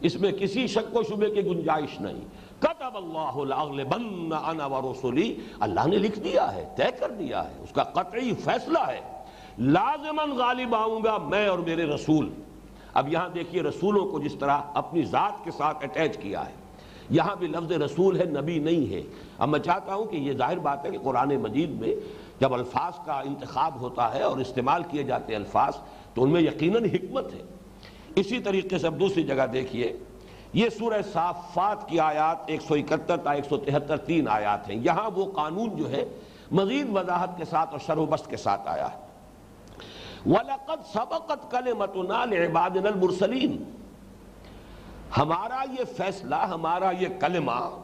اس میں کسی شک و شبے کی گنجائش نہیں۔ کتب اللہ انا ورسولی اللہ نے لکھ دیا ہے، طے کر دیا ہے۔ اس کا قطعی فیصلہ ہے۔ لازمن غالب آؤں گا میں اور میرے رسول۔ اب یہاں دیکھیے رسولوں کو جس طرح اپنی ذات کے ساتھ اٹیچ کیا ہے۔ یہاں بھی لفظ رسول ہے، نبی نہیں ہے۔ اب میں چاہتا ہوں کہ یہ ظاہر بات ہے کہ قرآن مجید میں جب الفاظ کا انتخاب ہوتا ہے اور استعمال کیے جاتے ہیں الفاظ، تو ان میں یقیناً حکمت ہے۔ اسی طریقے سے اب دوسری جگہ دیکھیے۔ یہ سورہ صافات کی آیات ایک سو اکہتر تا ایک سو تہتر تین آیات ہیں۔ یہاں وہ قانون جو ہے مزید وضاحت کے ساتھ اور شر و بست کے ساتھ آیا ہے۔ وَلَقَدْ سَبَقَتْ كَلِمَتُنَا لِعِبَادِنَا الْمُرْسَلِينَ۔ ہمارا یہ فیصلہ، ہمارا یہ کلمہ،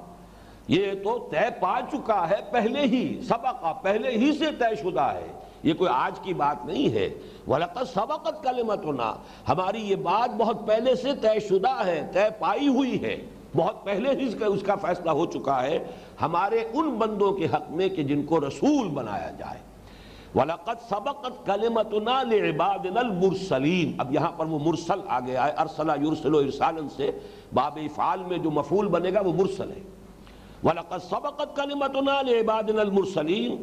یہ تو طے پا چکا ہے، پہلے ہی، سبقہ پہلے ہی سے طے شدہ ہے۔ یہ کوئی آج کی بات نہیں ہے۔ وَلَقَدْ سَبَقَتْ كَلِمَتُنَا۔ ہماری یہ بات بہت پہلے سے طے شدہ ہے، طے پائی ہوئی ہے۔ بہت پہلے ہی اس کا فیصلہ ہو چکا ہے۔ ہمارے ان بندوں کے حق میں کہ جن کو رسول بنایا جائے۔ وَلَقَدْ سَبَقَتْ كَلِمَتُنَا لِعِبَادِنَا الْمُرْسَلِينَ۔ اب یہاں پر وہ مرسل آ گیا ہے ارسلہ یرسل و ارسالن سے باب افعال میں جو مفعول بنے گا وہ مرسل ہے۔ وَلَقَدْ سَبَقَتْ كَلِمَتُنَا لِعِبَادِنَا الْمُرْسَلِينَ۔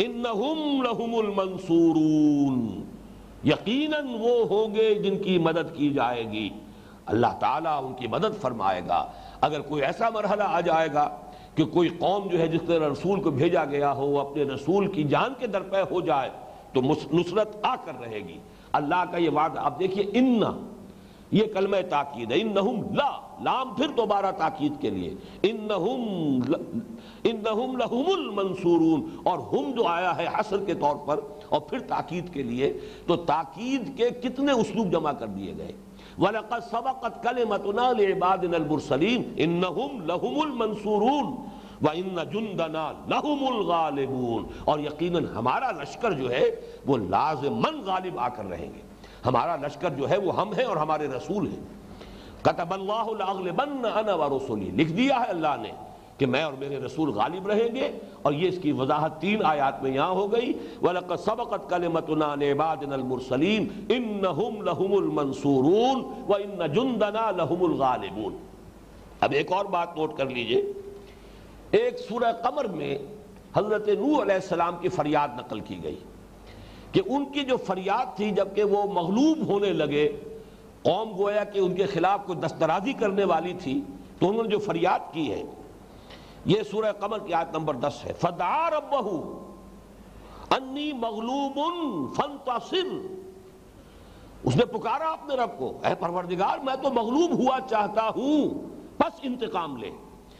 إِنَّهُمْ لَهُمُ الْمَنْصُورُونَ۔ یقیناً وہ ہوں گے جن کی مدد کی جائے گی۔ اللہ تعالیٰ ان کی مدد فرمائے گا۔ اگر کوئی ایسا مرحلہ آ جائے گا کہ کوئی قوم جو ہے جس طرح رسول کو بھیجا گیا ہو، وہ اپنے رسول کی جان کے درپے ہو جائے، تو نصرت آ کر رہے گی۔ اللہ کا یہ وعدہ، آپ دیکھیے، ان یہ کلمہ تاکید ہے۔ انہم لا، لام پھر دوبارہ تاکید کے لیے۔ انہم انہم لہم المنصورون۔ اور ہم جو آیا ہے حسر کے طور پر، اور پھر تاکید کے لیے، تو تاکید کے کتنے اسلوب جمع کر دیے گئے۔ وَلَقَدْ سَبَقَتْ كَلِمَتُنَا لِعِبَادِنَا الْمُرْسَلِينَ إِنَّهُمْ لَهُمُ الْمَنْصُورُونَ وَإِنَّ جُنْدَنَا لَهُمُ الْغَالِبُونَ اور یقیناً ہمارا لشکر جو ہے وہ لازماً غالب آ کر رہیں گے۔ ہمارا لشکر جو ہے وہ ہم ہیں اور ہمارے رسول ہیں۔ قَتَبَ اللَّهُ لَأَغْلِبَنَّ أَنَا وَرُسُولِي لکھ دیا ہے اللہ نے۔ کہ میں اور میرے رسول غالب رہیں گے اور یہ اس کی وضاحت تین آیات میں یہاں ہو گئی۔ وَلَقَدْ سَبَقَتْ كَلِمَتُنَا لِعِبَادِنَا الْمُرْسَلِينَ إِنَّهُمْ لَهُمُ الْمَنْصُورُونَ وَإِنَّ جُنْدَنَا لَهُمُ الْغَالِبُونَ۔ اب ایک اور بات نوٹ کر لیجیے۔ ایک سورہ قمر میں حضرت نوح علیہ السلام کی فریاد نقل کی گئی کہ ان کی جو فریاد تھی جبکہ وہ مغلوب ہونے لگے، قوم گویا کہ ان کے خلاف کوئی دسترازی کرنے والی تھی، تو انہوں نے جو فریاد کی ہے یہ سورہ قمر کی آیت نمبر دس ہے۔ فدعا ربہو انی مغلوب فانتصر۔ اس نے پکارا اپنے رب کو، اے پروردگار، میں تو مغلوب ہوا چاہتا ہوں۔ پس انتقام لے۔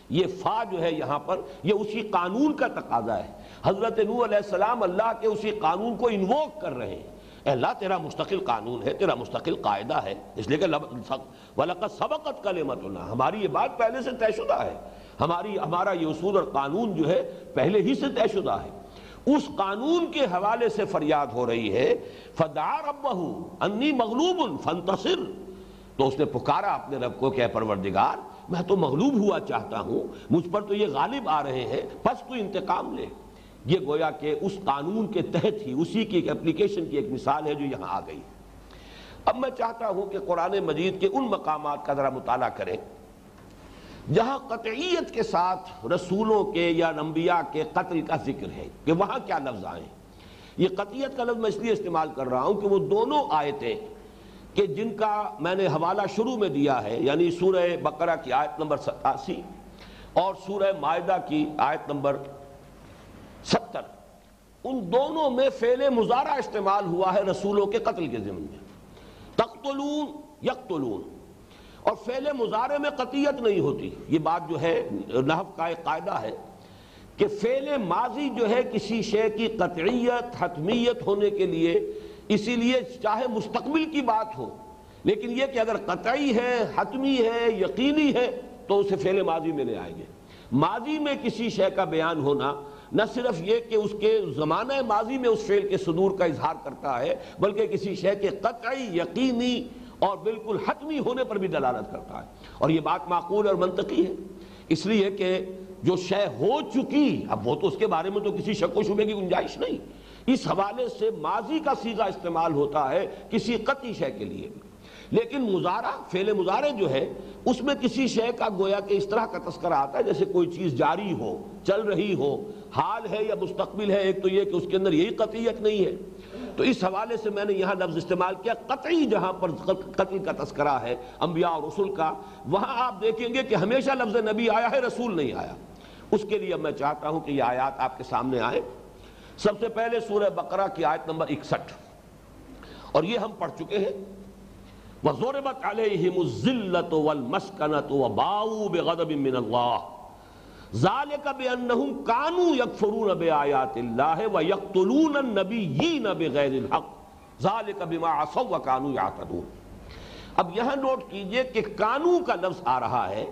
یہ فا جو ہے یہاں پر، یہ اسی قانون کا تقاضا ہے۔ حضرت نو علیہ السلام اللہ کے اسی قانون کو انووک کر رہے ہیں۔ اے اللہ، تیرا مستقل قانون ہے، تیرا مستقل قاعدہ ہے۔ اس لیے کہ وَلَقَدْ سَبَقَتْ كَلِمَتُنَا۔ ہماری یہ بات پہلے سے طے شدہ ہے۔ ہماری ہمارا یہ اصول اور قانون جو ہے پہلے ہی سے طے شدہ ہے۔ اس قانون کے حوالے سے فریاد ہو رہی ہے، فَدَعَ رَبَّهُ انی مغلوب فَانْتَصِرْ۔ تو اس نے پکارا اپنے رب کو کہ پروردگار، میں تو مغلوب ہوا چاہتا ہوں، مجھ پر تو یہ غالب آ رہے ہیں پس تو انتقام لے۔ یہ گویا کہ اس قانون کے تحت ہی، اسی کی ایک اپلیکیشن کی ایک مثال ہے جو یہاں آ گئی۔ اب میں چاہتا ہوں کہ قرآن مجید کے ان مقامات کا ذرا مطالعہ کریں۔ جہاں قطعیت کے ساتھ رسولوں کے یا انبیاء کے قتل کا ذکر ہے کہ وہاں کیا لفظ آئیں یہ قطعیت کا لفظ میں اس لیے استعمال کر رہا ہوں کہ وہ دونوں آیتیں کہ جن کا میں نے حوالہ شروع میں دیا ہے یعنی سورہ بقرہ کی آیت نمبر ستاسی اور سورہ معدہ کی آیت نمبر ستر۔ ان دونوں میں فعل مزارہ استعمال ہوا ہے رسولوں کے قتل کے ضمن میں۔ تقتلون، یقتلون۔ اور فعل مزارے میں قطیت نہیں ہوتی۔ یہ بات جو ہے نحف کا ایک قاعدہ ہے کہ فعل ماضی جو ہے کسی شے کی قطعیت، حتمیت ہونے کے لیے، اسی لیے چاہے مستقبل کی بات ہو، لیکن یہ کہ اگر قطعی ہے، حتمی ہے، یقینی ہے، تو اسے فعل ماضی میں لے آئیں گے۔ ماضی میں کسی شے کا بیان ہونا نہ صرف یہ کہ اس کے زمانہ ماضی میں اس فعل کے صدور کا اظہار کرتا ہے، بلکہ کسی شے کے قطعی، یقینی اور بالکل حتمی ہونے پر بھی دلالت کرتا ہے۔ اور یہ بات معقول اور منطقی ہے۔ اس لیے کہ جو شے ہو چکی، اب وہ تو اس کے بارے میں تو کسی شک و شبے کی گنجائش نہیں۔ اس حوالے سے ماضی کا سیگا استعمال ہوتا ہے کسی قطعی شے کے لیے۔ لیکن مزارہ، فعل مزارے جو ہے، اس میں کسی شے کا گویا کہ اس طرح کا تذکرہ آتا ہے جیسے کوئی چیز جاری ہو، چل رہی ہو، حال ہے یا مستقبل ہے، ایک تو یہ کہ اس کے اندر یہی قطعیت نہیں ہے۔ تو اس حوالے سے میں نے یہاں لفظ استعمال کیا، قطعی جہاں پر قتل کا تذکرہ ہے، انبیاء اور رسول کا۔ وہاں آپ دیکھیں گے کہ ہمیشہ لفظ نبی آیا ہے، رسول نہیں آیا۔ اس کے لیے میں چاہتا ہوں کہ یہ آیات آپ کے سامنے آئے سب سے پہلے سورہ بقرہ کی آیت نمبر اکسٹھ۔ اور یہ ہم پڑھ چکے ہیں۔ وَضُرِبَتْ عَلَيْهِمُ الزِّلَّةُ وَالْمَسْكَنَةُ وَبَاؤُوا بِغَضَبٍ مِّنَ اللَّهِ۔ ذَلِكَ بِأَنَّهُمْ كَانُوا يَكْفُرُونَ بِآيَاتِ اللَّهِ وَيَقْتُلُونَ النَّبِيِّينَ بِغَيْرِ الْحَقِّ. ذَلِكَ بِمَا عَصَوْا وَكَانُوا يَعْتَدُونَ اب یہاں نوٹ کیجیے کہ کانو کا لفظ آ رہا ہے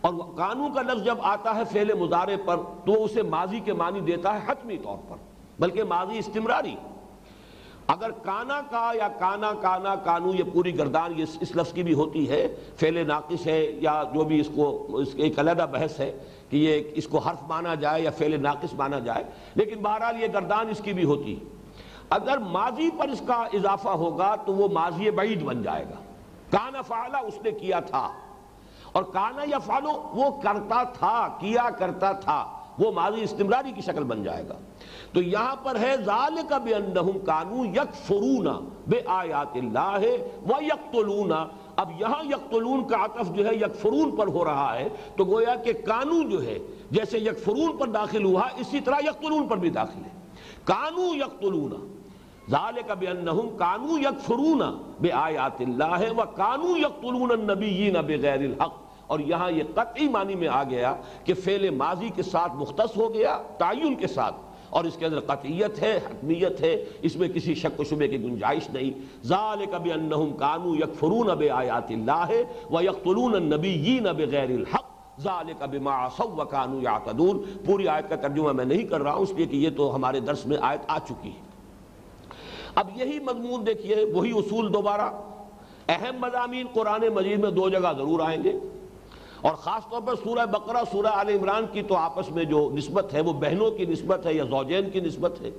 اور کانو کا لفظ جب آتا ہے فعل مضارع پر تو اسے ماضی کے معنی دیتا ہے حتمی طور پر، بلکہ ماضی استمراری اگر کانا کا یا کانا کانا کانو یہ پوری گردان یہ اس لفظ کی بھی ہوتی ہے، فعل ناقص ہے یا جو بھی اس کو، اس ایک علیحدہ بحث ہے کہ یہ اس کو حرف مانا جائے یا فعل ناقص مانا جائے، لیکن بہرحال یہ گردان اس کی بھی ہوتی ہے۔ اگر ماضی پر اس کا اضافہ ہوگا تو وہ ماضی بعید بن جائے گا۔ کانا فعلا اس نے کیا تھا۔ اور کانا یا فالو وہ کرتا تھا، کیا کرتا تھا۔ وہ ماضی استمراری کی شکل بن جائے گا۔ تو یہاں پر ہے ذالک بانہم کانو یکفرون بے آیات اللہ و یقتلون اب یہاں یقتلون کا عطف جو ہے یکفرون پر ہو رہا ہے، تو گویا کہ کانو جو ہے، جیسے یکفرون پر داخل ہوا، اسی طرح یقتلون پر بھی داخل ہے۔ کانو یقتلون ذالک بانہم کانو یکفرون بے آیات اللہ و کانو یقتلون النبیین بغیر الحق۔ اور یہاں یہ قطعی معنی میں آ گیا کہ فعل ماضی کے ساتھ مختص ہو گیا، تعین کے ساتھ۔ اور اس کے اندر قطعیت ہے، حتمیت ہے، اس میں کسی شک و شبے کی گنجائش نہیں۔ ذالک بانہم کانو یکفرون بے آیات اللہ و یقتلون النبیین بغیر الحق۔ ذالک بما عصوا وکانو یعتدون۔ پوری آیت کا ترجمہ میں نہیں کر رہا ہوں، اس لیے کہ یہ تو ہمارے درس میں آیت آ چکی ہے۔ اب یہی مضمون دیکھیے، وہی اصول دوبارہ۔ اہم مضامین قرآن مجید میں دو جگہ ضرور آئیں گے۔ اور خاص طور پر سورہ بقرہ، سورہ آل عمران کی تو آپس میں جو نسبت ہے، وہ بہنوں کی نسبت ہے یا زوجین کی نسبت ہے۔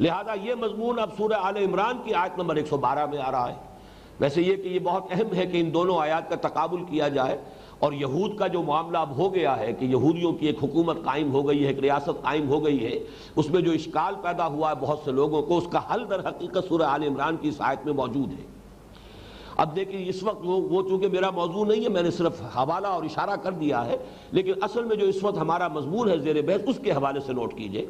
لہذا یہ مضمون اب سورہ آل عمران کی آیت نمبر 112 میں آ رہا ہے۔ ویسے یہ کہ یہ بہت اہم ہے کہ ان دونوں آیات کا تقابل کیا جائے۔ اور یہود کا جو معاملہ اب ہو گیا ہے کہ یہودیوں کی ایک حکومت قائم ہو گئی ہے، ایک ریاست قائم ہو گئی ہے، اس میں جو اشکال پیدا ہوا ہے بہت سے لوگوں کو، اس کا حل در حقیقت سورہ آل عمران کی اس آیت میں موجود ہے۔ اب دیکھیں اس وقت وہ وہ چونکہ میرا موضوع نہیں ہے، میں نے صرف حوالہ اور اشارہ کر دیا ہے، لیکن اصل میں جو اس وقت ہمارا مضمون ہے زیر بحث، اس کے حوالے سے نوٹ کیجیے۔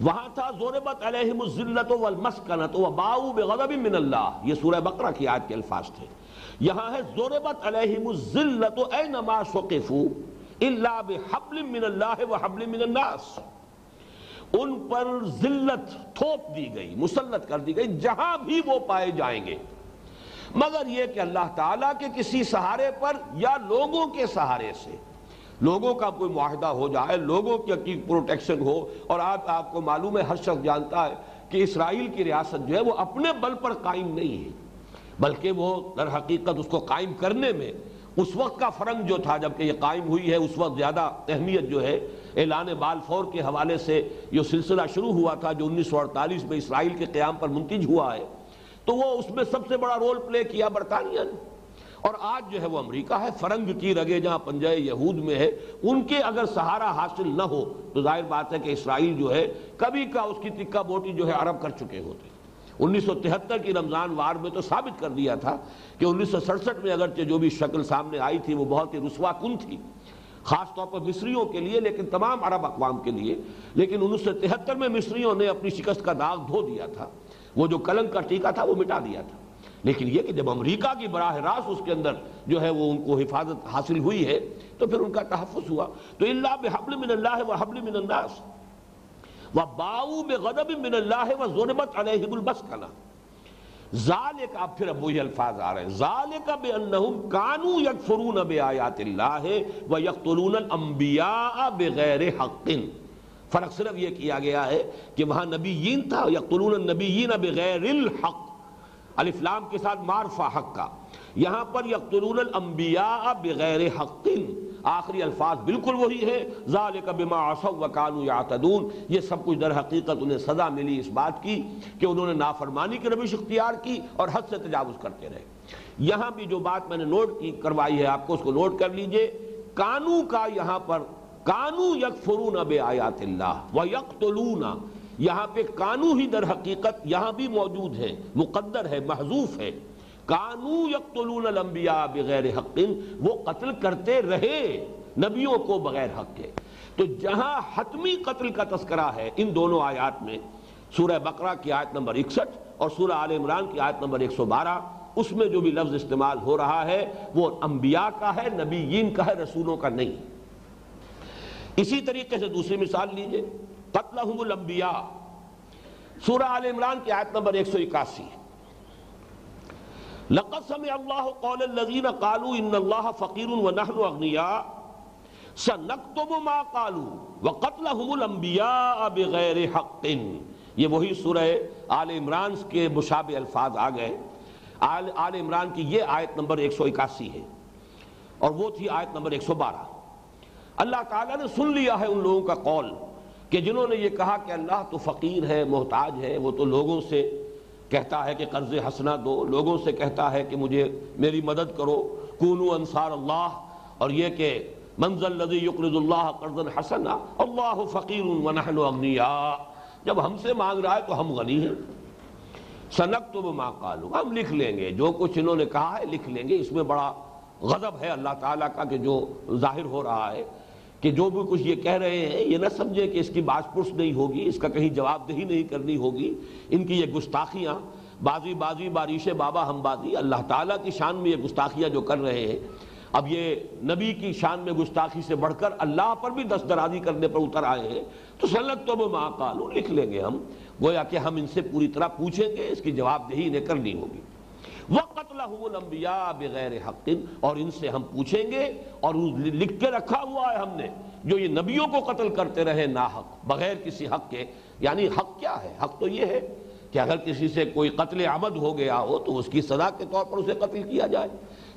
وہاں تھا زوربت علیہم الزلت والمسکنت وباؤ بغضب من اللہ۔ یہ سورہ بقرہ کی آیت کے الفاظ تھے۔ یہاں ہے زوربت علیہم الزلت اینما سقفو الا بحبل من اللہ وحبل من الناس۔ ان پر ذلت تھوپ دی گئی، مسلط کر دی گئی، جہاں بھی وہ پائے جائیں گے۔ مگر یہ کہ اللہ تعالیٰ کے کسی سہارے پر یا لوگوں کے سہارے سے۔ لوگوں کا کوئی معاہدہ ہو جائے، لوگوں کی پروٹیکشن ہو، اور آپ آپ کو معلوم ہے، ہر شخص جانتا ہے کہ اسرائیل کی ریاست جو ہے وہ اپنے بل پر قائم نہیں ہے، بلکہ وہ در حقیقت اس کو قائم کرنے میں اس وقت کا فرنگ جو تھا جبکہ یہ قائم ہوئی ہے، اس وقت زیادہ اہمیت جو ہے، اعلان بالفور کے حوالے سے یہ سلسلہ شروع ہوا تھا جو انیس سو اڑتالیس میں اسرائیل کے قیام پر منتج ہوا ہے۔ تو وہ اس میں سب سے بڑا رول پلے کیا برطانیہ نے۔ اور آج جو ہے وہ امریکہ ہے، فرنگ کی رگے جہاں پنجائے یہود میں ہے، ان کے اگر سہارا حاصل نہ ہو، تو ظاہر بات ہے کہ اسرائیل جو ہے، کبھی کا اس کی تکہ بوٹی جو ہے عرب کر چکے ہوتے۔ انیس سو تہتر کی رمضان وار میں تو ثابت کر دیا تھا کہ انیس سو سڑسٹھ میں اگرچہ جو بھی شکل سامنے آئی تھی، وہ بہت ہی رسوا کن تھی، خاص طور پر مصریوں کے لیے، لیکن تمام عرب اقوام کے لیے۔ لیکن انیس سو تہتر میں مصریوں نے اپنی شکست کا داغ دھو دیا تھا۔ وہ جو کلنگ کا ٹیکہ تھا وہ مٹا دیا تھا۔ لیکن یہ کہ جب امریکہ کی براہ راست اس کے اندر جو ہے وہ ان کو حفاظت حاصل ہوئی ہے، تو پھر ان کا تحفظ ہوا۔ تو اللہ بحبل من اللہ و حبل من الناس و باؤ بغضب من اللہ و ظلمت علیہم البسکنہ ذالک اب پھر اب وہی الفاظ آ رہے ہیں۔ ذالک بانہم کانوا یکفرون بآیات اللہ و یقتلون الانبیاء بغیر حق۔ فرق صرف یہ کیا گیا ہے کہ وہاں نبیین تھا، یقتلون النبیین بغیر الحق الفلام کے ساتھ معرفہ حق کا۔ یہاں پر یقتلون الانبیاء بغیر حق۔ آخری الفاظ بالکل وہی ہے، ذالک بما عصوا وکانوا یعتدون۔ یہ سب کچھ در حقیقت انہیں سزا ملی اس بات کی کہ انہوں نے نافرمانی کی روش اختیار کی اور حد سے تجاوز کرتے رہے۔ یہاں بھی جو بات میں نے نوٹ کی، کروائی ہے، آپ کو اس کو نوٹ کر لیجیے۔ کانو کا یہاں پر کانو یکفرون بے آیات اللہ ویقتلون یہاں پہ کانو ہی در حقیقت یہاں بھی موجود ہے مقدر ہے محضوف ہے کانو یقتلون الانبیاء بغیر حق، وہ قتل کرتے رہے نبیوں کو بغیر حق کے۔ تو جہاں حتمی قتل کا تذکرہ ہے ان دونوں آیات میں، سورہ بقرہ کی آیت نمبر اکسٹھ اور سورہ آل عمران کی آیت نمبر ایک سو بارہ، اس میں جو بھی لفظ استعمال ہو رہا ہے، وہ انبیاء کا ہے، نبیین کا ہے، رسولوں کا نہیں۔ اسی طریقے سے دوسری مثال لیجیے قتلہم الانبیاء۔ سورہ آل عمران کی آیت نمبر ایک سو اکاسی۔ لقد سمع اللہ قول الذین قالوا ان اللہ فقیر ونحن اغنیاء۔ سنکتب ما قالوا وقتلہم الانبیاء بغیر حق۔ یہ وہی سورہ آل عمران کے مشابہ الفاظ آ گئے۔ آل, آل عمران کی یہ آیت نمبر ایک سو اکاسی ہے۔ اور وہ تھی آیت نمبر ایک سو بارہ۔ اللہ تعالیٰ نے سن لیا ہے ان لوگوں کا قول کہ جنہوں نے یہ کہا کہ اللہ تو فقیر ہے، محتاج ہے، وہ تو لوگوں سے کہتا ہے کہ قرض حسنہ دو، لوگوں سے کہتا ہے کہ مجھے، میری مدد کرو، کونو انصار اللہ، اور یہ کہ منزل لذی یقرض اللہ قرض حسنہ، اللہ فقیر ونحن اغنیاء۔ جب ہم سے مانگ رہا ہے تو ہم غنی ہیں۔ سنک تو ما قالو۔ ہم لکھ لیں گے۔ جو کچھ انہوں نے کہا ہے لکھ لیں گے۔ اس میں بڑا غضب ہے اللہ تعالیٰ کا کہ جو ظاہر ہو رہا ہے۔ کہ جو بھی کچھ یہ کہہ رہے ہیں، یہ نہ سمجھے کہ اس کی باز پرس نہیں ہوگی، اس کا کہیں جواب دہی نہیں کرنی ہوگی۔ ان کی یہ گستاخیاں بازی بازی بارش بابا ہم بازی اللہ تعالیٰ کی شان میں یہ گستاخیاں جو کر رہے ہیں۔ اب یہ نبی کی شان میں گستاخی سے بڑھ کر اللہ پر بھی دست درازی کرنے پر اتر آئے ہیں۔ تو سلط تو وہ قالو، لکھ لیں گے ہم۔ گویا کہ ہم ان سے پوری طرح پوچھیں گے، اس کی جواب دہی انہیں کرنی ہوگی۔ وقت الانبیاء بغیر حق اور ان سے ہم پوچھیں گے اور لکھ کے رکھا ہوا ہے ہم نے جو یہ نبیوں کو قتل کرتے رہے نا حق بغیر کسی حق کے۔ یعنی حق کیا ہے؟ حق تو یہ ہے کہ اگر کسی سے کوئی قتل عمد ہو گیا ہو تو اس کی سزا کے طور پر اسے قتل کیا جائے۔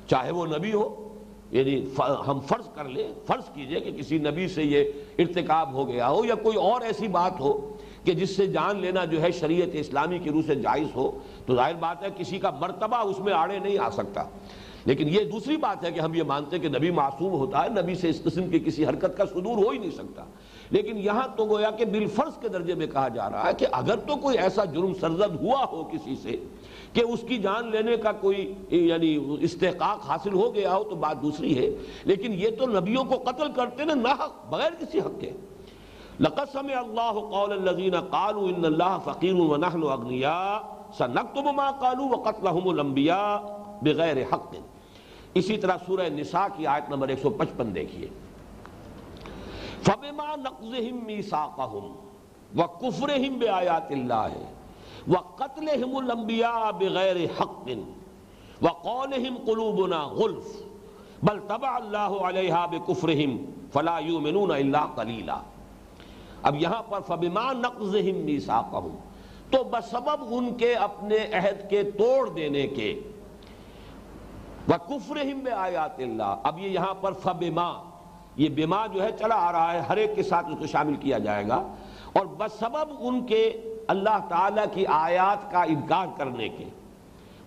چاہے وہ نبی ہو یعنی ہم فرض کر لیں، فرض کیجیے کہ کسی نبی سے یہ ارتکاب ہو گیا ہو یا کوئی اور ایسی بات ہو کہ جس سے جان لینا جو ہے شریعت اسلامی کی روح سے جائز ہو۔ تو ظاہر بات ہے کسی کا مرتبہ اس میں آڑے نہیں آ سکتا۔ لیکن یہ دوسری بات ہے کہ ہم یہ مانتے ہیں کہ نبی معصوم ہوتا ہے، نبی سے اس قسم کی کسی حرکت کا صدور ہو ہی نہیں سکتا۔ لیکن یہاں تو گویا کہ بالفرض کے درجے میں کہا جا رہا ہے کہ اگر تو کوئی ایسا جرم سرزد ہوا ہو کسی سے کہ اس کی جان لینے کا کوئی یعنی استحقاق حاصل ہو گیا ہو تو بات دوسری ہے۔ لیکن یہ تو نبیوں کو قتل کرتے نا نہ بغیر کسی حق کے۔ لقد اللہ قول الذین قالوا ان اللہ فقیر ونحن اغنیاء۔ سنکتب ما قالوا وقتلهم الانبیاء بغیر حق۔ اسی طرح سورہ نساء کی آیت نمبر 155 دیکھیے۔ فبما نقضهم میثاقهم وہ کفر بے آیات اللہ ہے وہ قتل الانبیاء بغیر حق و قول قلوبنا غلف بل تبع اللہ علیہ بکفرہم فلا یومنون الا قلیلا اب یہاں پر فبما نقضہم میثاقہم تو بسبب ان کے اپنے عہد کے توڑ دینے کے۔ وَكُفْرِهِمْ بِآيَاتِ اللَّهِ۔ اب یہ یہاں پر فبما۔ یہ بما جو ہے چلا آ رہا ہے، ہر ایک کے ساتھ اس کو شامل کیا جائے گا۔ اور بسبب ان کے اللہ تعالیٰ کی آیات کا انکار کرنے کے۔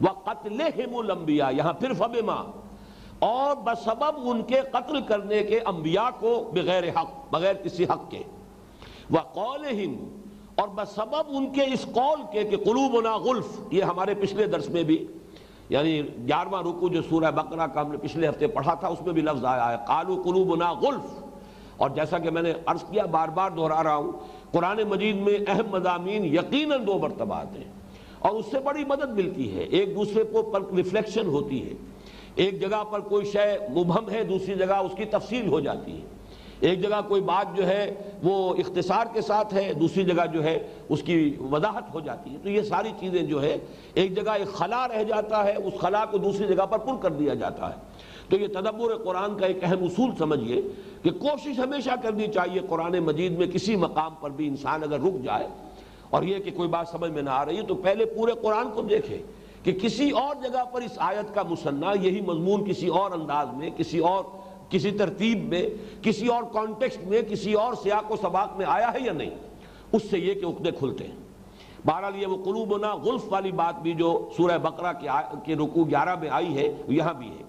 وَقَتْلِهِمُ الْأَنْبِيَا یہاں پھر فبما۔ اور بسبب ان کے قتل کرنے کے انبیاء کو بغیر حق، بغیر کسی حق کے۔ وَقَوْلِهِمْ اور بسبب ان کے اس قول کے کہ قلوبنا غلف، یہ ہمارے پچھلے درس میں بھی یعنی گیارہواں رکو جو سورہ بقرہ کا ہم نے پچھلے ہفتے پڑھا تھا، اس میں بھی لفظ آیا ہے قالو قلوبنا غلف۔ اور جیسا کہ میں نے عرض کیا، بار بار دہرا رہا ہوں، قرآن مجید میں اہم مضامین یقیناً دو مرتبہ آتے ہیں۔ اور اس سے بڑی مدد ملتی ہے۔ ایک دوسرے کو پر ریفلیکشن ہوتی ہے۔ ایک جگہ پر کوئی شے مبہم ہے، دوسری جگہ اس کی تفصیل ہو جاتی ہے۔ ایک جگہ کوئی بات جو ہے وہ اختصار کے ساتھ ہے، دوسری جگہ جو ہے اس کی وضاحت ہو جاتی ہے۔ تو یہ ساری چیزیں جو ہے، ایک جگہ ایک خلا رہ جاتا ہے، اس خلا کو دوسری جگہ پر پر کر دیا جاتا ہے۔ تو یہ تدبر قرآن کا ایک اہم اصول سمجھئے کہ کوشش ہمیشہ کرنی چاہیے قرآن مجید میں کسی مقام پر بھی انسان اگر رک جائے۔ اور یہ کہ کوئی بات سمجھ میں نہ آ رہی ہے تو پہلے پورے قرآن کو دیکھے کہ کسی اور جگہ پر اس آیت کا مسنہ یہی مضمون کسی اور انداز میں، کسی اور کسی ترتیب میں، کسی اور کانٹیکسٹ میں، کسی اور سیاق و سباق میں آیا ہے یا نہیں؟ اس سے یہ کہ عقدے کھلتے ہیں۔ بہرحال یہ وہ قلوبنا غلف والی بات بھی جو سورہ بقرہ کے رکوع گیارہ میں آئی ہے یہاں بھی ہے۔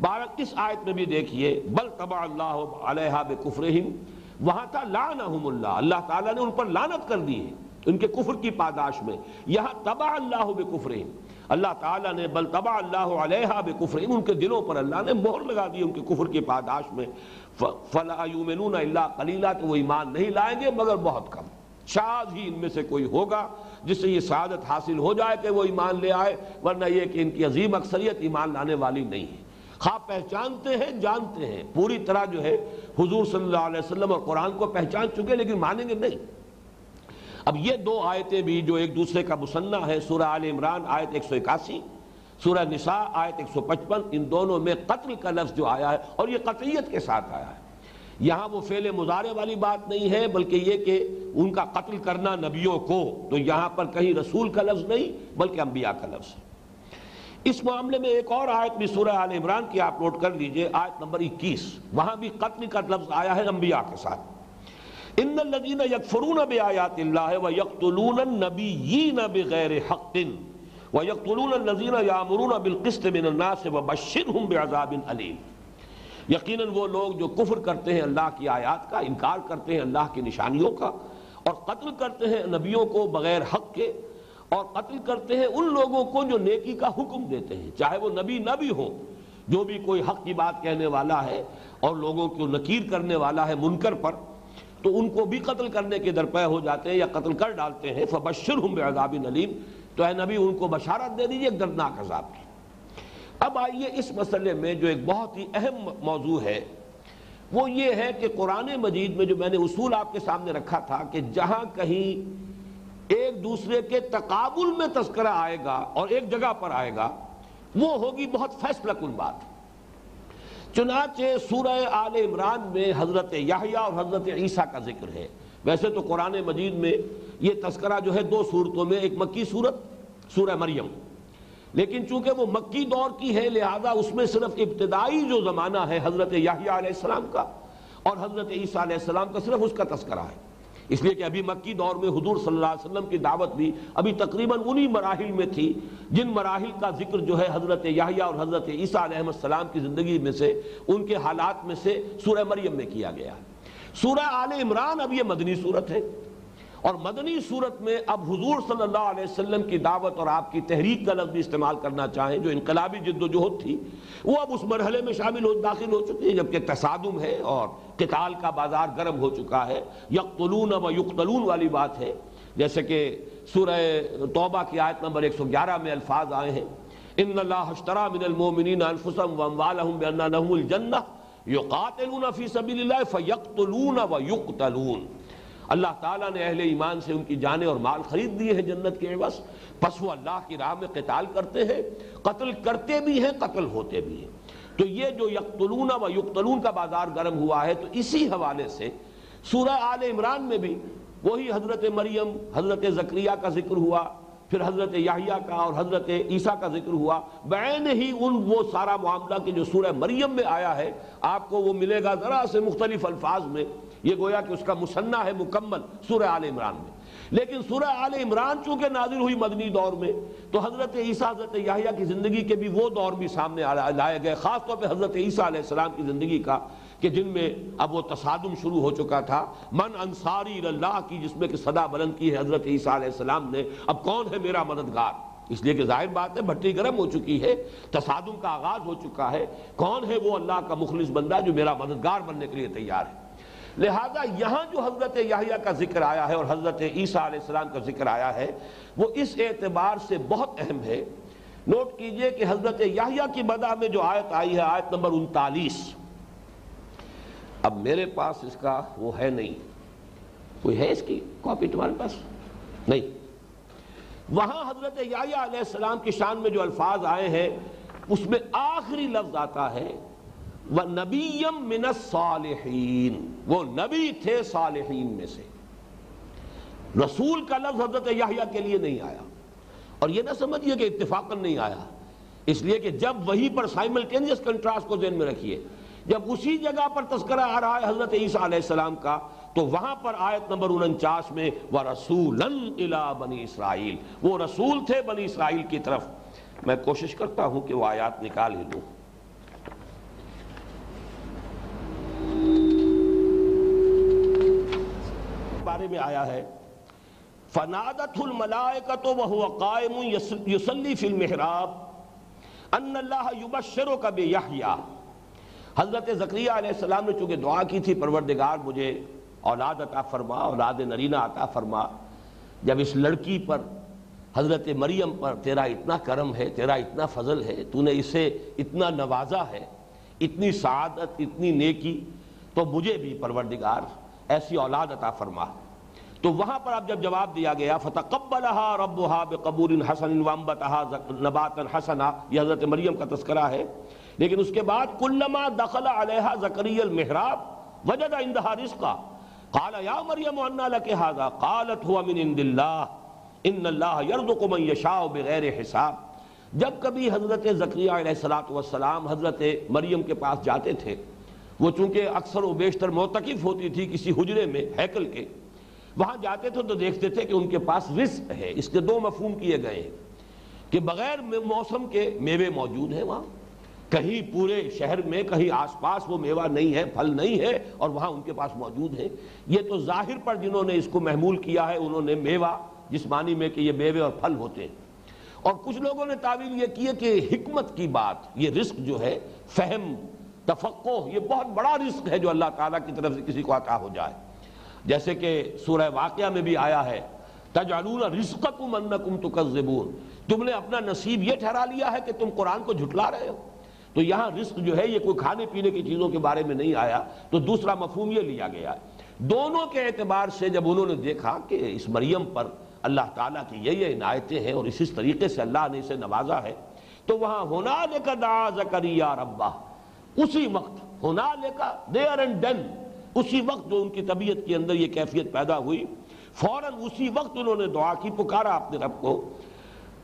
بہرحال اس آیت میں بھی دیکھیے، بل تبع اللہ علیہ بکفرہم، وہاں تھا لعنہم اللہ۔ اللہ تعالیٰ نے ان پر لعنت کر دی ہے، ان کے کفر کی پاداش میں۔ یہاں تبع اللہ بکفرہم۔ اللہ تعالیٰ نے بل تبع اللہ علیہ بکفرہم ان کے دلوں پر اللہ نے مہر لگا دی ان کے کفر کی پاداش میں۔ فلا یومنون الا تو وہ ایمان نہیں لائیں گے مگر بہت کم۔ شاید ہی ان میں سے کوئی ہوگا جس سے یہ سعادت حاصل ہو جائے کہ وہ ایمان لے آئے، ورنہ یہ کہ ان کی عظیم اکثریت ایمان لانے والی نہیں ہے۔ خواہ پہچانتے ہیں، جانتے ہیں۔ پوری طرح جو ہے، حضور صلی اللہ علیہ وسلم اور قرآن کو پہچان چکے لیکن مانیں گے نہیں۔ اب یہ دو آیتیں بھی جو ایک دوسرے کا مسنہ ہے، سورہ آل عمران آیت ایک سو اکاسی، سورہ نساء آیت ایک سو پچپن، ان دونوں میں قتل کا لفظ جو آیا ہے اور یہ قطعیت کے ساتھ آیا ہے۔ یہاں وہ فعل مظاہرے والی بات نہیں ہے، بلکہ یہ کہ ان کا قتل کرنا نبیوں کو، تو یہاں پر کہیں رسول کا لفظ نہیں، بلکہ انبیاء کا لفظ ہے۔ اس معاملے میں ایک اور آیت بھی سورہ آل عمران کی آپ نوٹ کر لیجیے، آیت نمبر اکیس۔ وہاں بھی قتل کا لفظ آیا ہے انبیاء کے ساتھ۔ ان الذين يكفرون بآيات الله ويقتلون النبيين بغير حق ويقتلون الذين يأمرون بالقسط من الناس وبشرهم بعذاب أليم۔ یقیناً وہ لوگ جو کفر کرتے ہیں اللہ کی آیات کا، انکار کرتے ہیں اللہ کی نشانیوں کا، اور قتل کرتے ہیں نبیوں کو بغیر حق کے، اور قتل کرتے ہیں ان لوگوں کو جو نیکی کا حکم دیتے ہیں، چاہے وہ نبی نہ بھی ہو، جو بھی کوئی حق کی بات کہنے والا ہے اور لوگوں کو نکیر کرنے والا ہے منکر پر۔ تو ان کو بھی قتل کرنے کے درپے ہو جاتے ہیں یا قتل کر ڈالتے ہیں۔ فبشرہم بعذاب نلیم۔ تو اے نبی، ان کو بشارت دے دیجیے ایک دردناک عذاب کی۔ اب آئیے اس مسئلے میں جو ایک بہت ہی اہم موضوع ہے۔ وہ یہ ہے کہ قرآن مجید میں جو میں نے اصول آپ کے سامنے رکھا تھا کہ جہاں کہیں ایک دوسرے کے تقابل میں تذکرہ آئے گا اور ایک جگہ پر آئے گا، وہ ہوگی بہت فیصلہ کن بات۔ چنانچہ سورہ آل عمران میں حضرت یحییٰ اور حضرت عیسیٰ کا ذکر ہے۔ ویسے تو قرآن مجید میں یہ تذکرہ جو ہے دو صورتوں میں، ایک مکی صورت، سورہ مریم۔ لیکن چونکہ وہ مکی دور کی ہے، لہذا اس میں صرف ابتدائی جو زمانہ ہے حضرت یحییٰ علیہ السلام کا اور حضرت عیسیٰ علیہ السلام کا، صرف اس کا تذکرہ ہے۔ اس لیے کہ ابھی مکی دور میں حضور صلی اللہ علیہ وسلم کی دعوت بھی ابھی تقریباً انہی مراحل میں تھی، جن مراحل کا ذکر جو ہے حضرت یحییٰ اور حضرت عیسیٰ علیہ السلام کی زندگی میں سے، ان کے حالات میں سے سورہ مریم میں کیا گیا۔ سورہ آل عمران اب یہ مدنی صورت ہے۔ اور مدنی صورت میں اب حضور صلی اللہ علیہ وسلم کی دعوت اور آپ کی تحریک کا لفظ بھی استعمال کرنا چاہیں، جو انقلابی جد و جہد تھی، وہ اب اس مرحلے میں شامل ہو، داخل ہو چکی ہے جبکہ تصادم ہے اور قتال کا بازار گرم ہو چکا ہے۔ یقتلون و یقتلون والی بات ہے۔ جیسے کہ سورہ توبہ کی آیت نمبر 111 میں الفاظ آئے ہیں۔ ان اللہ اشترى من المؤمنین انفسهم واموالهم بان لهم الجنہ۔ یقاتلون فی سبیل اللہ فیقتلون و یقتلون۔ اللہ تعالیٰ نے اہل ایمان سے ان کی جانیں اور مال خرید دیے ہیں جنت کے عوض۔ پس وہ اللہ کی راہ میں قتال کرتے ہیں، قتل کرتے بھی ہیں، قتل ہوتے بھی ہیں۔ تو یہ جو یقتلون و یقتلون کا بازار گرم ہوا ہے، تو اسی حوالے سے سورہ آل عمران میں بھی وہی حضرت مریم، حضرت زکریہ کا ذکر ہوا، پھر حضرت یحییٰ کا اور حضرت عیسیٰ کا ذکر ہوا۔ بین ہی ان وہ سارا معاملہ کہ جو سورہ مریم میں آیا ہے، آپ کو وہ ملے گا ذرا سے مختلف الفاظ میں۔ یہ گویا کہ اس کا مسنہ ہے مکمل سورہ آل عمران میں۔ لیکن سورہ آل عمران چونکہ نازل ہوئی مدنی دور میں، تو حضرت عیسیٰ، حضرت یحییٰ کی زندگی کے بھی وہ دور بھی سامنے لائے گئے خاص طور پہ حضرت عیسیٰ علیہ السلام کی زندگی کا، کہ جن میں اب وہ تصادم شروع ہو چکا تھا۔ من انصاری اللہ کی، جس میں کہ صدا بلند کی ہے حضرت عیسیٰ علیہ السلام نے۔ اب کون ہے میرا مددگار؟ اس لیے کہ ظاہر بات ہے، بھٹی گرم ہو چکی ہے، تصادم کا آغاز ہو چکا ہے۔ کون ہے وہ اللہ کا مخلص بندہ جو میرا مددگار بننے کے لیے تیار ہے؟ لہذا یہاں جو حضرت یحییٰ کا ذکر آیا ہے اور حضرت عیسیٰ علیہ السلام کا ذکر آیا ہے، وہ اس اعتبار سے بہت اہم ہے۔ نوٹ کیجیے کہ حضرت یحییٰ کی مدہ میں جو آیت آئی ہے، آیت نمبر انتالیس۔ اب میرے پاس اس کا وہ ہے نہیں۔ کوئی ہے اس کی کاپی تمہارے پاس؟ نہیں۔ وہاں حضرت یحییٰ علیہ السلام کی شان میں جو الفاظ آئے ہیں، اس میں آخری لفظ آتا ہے وَنَبِيًّا مِنَ الصَّالِحِينَ وہ نبی تھے صالحین میں سے۔ رسول کا لفظ حضرت یحییٰ کے لیے نہیں آیا۔ اور یہ نہ سمجھئے کہ اتفاقاً نہیں آیا۔ اس لیے کہ جب وہی پر سائملٹینیس کنٹراسٹ کو ذہن میں رکھیے، جب اسی جگہ پر تذکرہ آ رہا ہے حضرت عیسیٰ علیہ السلام کا، تو وہاں پر آیت نمبر انچاس میں وَرَسُولًا إِلَىٰ بَنِي اسرائیل وہ رسول تھے بنی اسرائیل کی طرف۔ میں کوشش کرتا ہوں کہ وہ آیات نکال ہی دوں بارے میں آیا ہے۔ فنادت الملائکت وہو قائم یسلی فی المحراب۔ ان اللہ یبشرو کا حضرت زکریہ علیہ السلام نے چونکہ دعا کی تھی، پروردگار مجھے اولاد عطا فرما، اولاد نرینہ عطا فرما۔ جب اس لڑکی پر، حضرت مریم پر تیرا اتنا کرم ہے، تیرا اتنا فضل ہے، تو نے اسے اتنا نوازا ہے، اتنی سعادت، اتنی نیکی، تو مجھے بھی پروردگار ایسی اولاد عطا فرما۔ تو وہاں پر اب جب جواب دیا گیا، فتقبلها ربها بقبول حسن وانبتها نباتا حسنا۔ یہ حضرت مریم کا تذکرہ ہے۔ لیکن اس کے بعد کلما دخل علیہا زکری المحراب وجد عندها رزقا۔ قال یا مریم انا لك هذا؟ قالت هو من عند الله ان الله يرزق من يشاء بغیر حساب۔ جب کبھی حضرت زکریہ علیہ السلام حضرت مریم کے پاس جاتے تھے، وہ چونکہ اکثر و بیشتر موتقف ہوتی تھی کسی حجرے میں، ہیکل کے وہاں جاتے تھے تو دیکھتے تھے کہ ان کے پاس رزق ہے۔ اس کے دو مفہوم کیے گئے ہیں کہ بغیر موسم کے میوے موجود ہیں وہاں۔ کہیں پورے شہر میں، کہیں آس پاس وہ میوہ نہیں ہے، پھل نہیں ہے اور وہاں ان کے پاس موجود ہے یہ تو ظاہر پر جنہوں نے اس کو محمول کیا ہے، انہوں نے میوہ جس معنی میں کہ یہ میوے اور پھل ہوتے ہیں۔ اور کچھ لوگوں نے تعویل یہ کی کہ حکمت کی بات، یہ رزق جو ہے، فہم تفقو یہ بہت بڑا رزق ہے جو اللہ تعالیٰ کی طرف سے کسی کو عطا ہو جائے۔ جیسے کہ سورہ واقعہ میں بھی آیا ہے، تجعلون رزقکم انکم تکذبون۔ تم نے اپنا نصیب یہ ٹھہرا لیا ہے کہ تم قرآن کو جھٹلا رہے ہو۔ تو یہاں رزق جو ہے، یہ کوئی کھانے پینے کی چیزوں کے بارے میں نہیں آیا، تو دوسرا مفہوم یہ لیا گیا ہے۔ دونوں کے اعتبار سے جب انہوں نے دیکھا کہ اس مریم پر اللہ تعالیٰ کی یہ یہ عنایتیں ہیں اور اسی طریقے سے اللہ نے اسے نوازا ہے، تو وہاں ہونا لے کر دعا زکریہ ربا اسی وقت ہونا لے کا دیئر اینڈ ڈن اسی وقت جو ان کی طبیعت کے اندر یہ کیفیت پیدا ہوئی، فوراً اسی وقت انہوں نے دعا کی، پکارا اپنے رب کو۔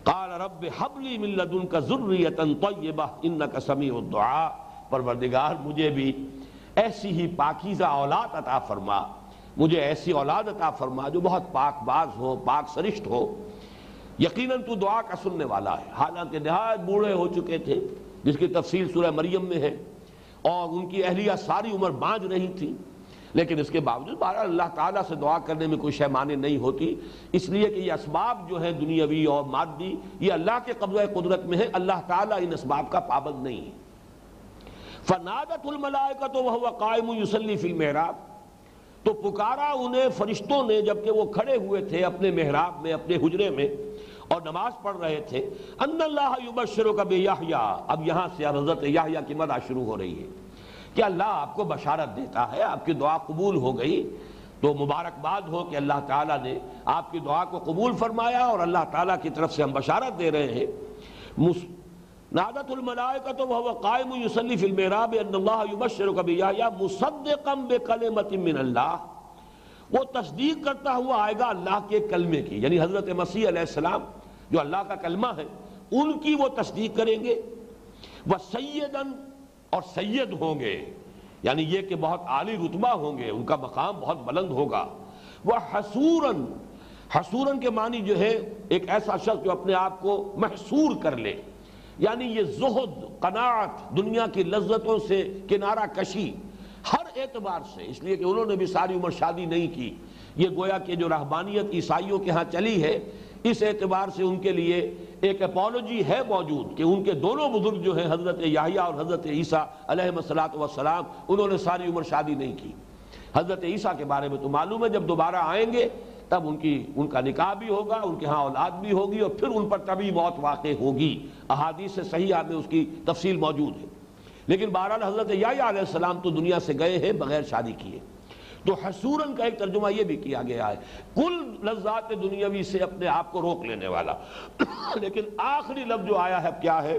قال، رب حبلی من لدنک ذریتا طیبہ، انکا سمیع الدعا پروردگار، مجھے بھی ایسی ہی پاکیزہ اولاد عطا فرما۔ مجھے ایسی اولاد عطا فرما جو بہت پاک باز ہو، پاک سرشت ہو۔ یقیناً تو دعا کا سننے والا ہے۔ حالانکہ نہایت بوڑھے ہو چکے تھے، جس کی تفصیل سورہ مریم میں ہے۔ اور ان کی اہلیہ ساری عمر بانج رہی تھی۔ لیکن اس کے باوجود بہرحال اللہ تعالیٰ سے دعا کرنے میں کوئی شیمانی نہیں ہوتی۔ اس لیے کہ یہ اسباب جو ہیں دنیاوی اور مادی، یہ اللہ کے قبضہ قدرت میں ہے اللہ تعالیٰ ان اسباب کا پابند نہیں ہے۔ فنادت الملائکہ تو وہ قائم یسلی فی المحراب۔ تو پکارا انہیں فرشتوں نے جبکہ وہ کھڑے ہوئے تھے اپنے محراب میں، اپنے حجرے میں اور نماز پڑھ رہے تھے۔ ان اللہ یبشرو کا اب یہاں سے حضرت یحییٰ کی مدہ شروع ہو رہی ہے۔ کہ اللہ آپ کو بشارت دیتا ہے، آپ کی دعا قبول ہو گئی۔ تو مبارکباد ہو کہ اللہ تعالیٰ نے آپ کی دعا کو قبول فرمایا اور اللہ تعالیٰ کی طرف سے ہم بشارت دے رہے ہیں۔ نادت الملائکت وهو قائم يصلي في المحراب ان الله يبشرك بيحيى مصدقا بكلمه من الله وہ تصدیق کرتا ہوا آئے گا اللہ کے کلمے کی یعنی حضرت مسیح علیہ السلام جو اللہ کا کلمہ ہے، ان کی وہ تصدیق کریں گے۔ وہ سیدن اور سید ہوں گے۔ یعنی یہ کہ بہت عالی رتبہ ہوں گے، ان کا مقام بہت بلند ہوگا۔ وہ حسورن حسورن کے معنی جو ہے، ایک ایسا شخص جو اپنے آپ کو محسور کر لے۔ یعنی یہ زہد، قناعت، دنیا کی لذتوں سے کنارہ کشی ہر اعتبار سے، اس لیے کہ انہوں نے بھی ساری عمر شادی نہیں کی۔ یہ گویا کہ جو رہبانیت عیسائیوں کے ہاں چلی ہے، اس اعتبار سے ان کے لیے ایک اپولوجی ہے موجود کہ ان کے دونوں بزرگ جو ہیں حضرت یاہیہ اور حضرت عیسیٰ علیہ السلاۃ والسلام، انہوں نے ساری عمر شادی نہیں کی۔ حضرت عیسیٰ کے بارے میں تو معلوم ہے، جب دوبارہ آئیں گے، تب ان کی، ان کا نکاح بھی ہوگا، ان کے ہاں اولاد بھی ہوگی اور پھر ان پر تبھی موت واقع ہوگی۔ احادیث سے صحیح میں اس کی تفصیل موجود ہے۔ لیکن بہرحال حضرت یاہیہ علیہ السلام تو دنیا سے گئے ہیں، بغیر شادی کیے۔ تو حسورن کا ایک ترجمہ یہ بھی کیا گیا ہے، کل لذات دنیاوی سے اپنے آپ کو روک لینے والا۔ [coughs] لیکن آخری لفظ جو آیا ہے کیا ہے؟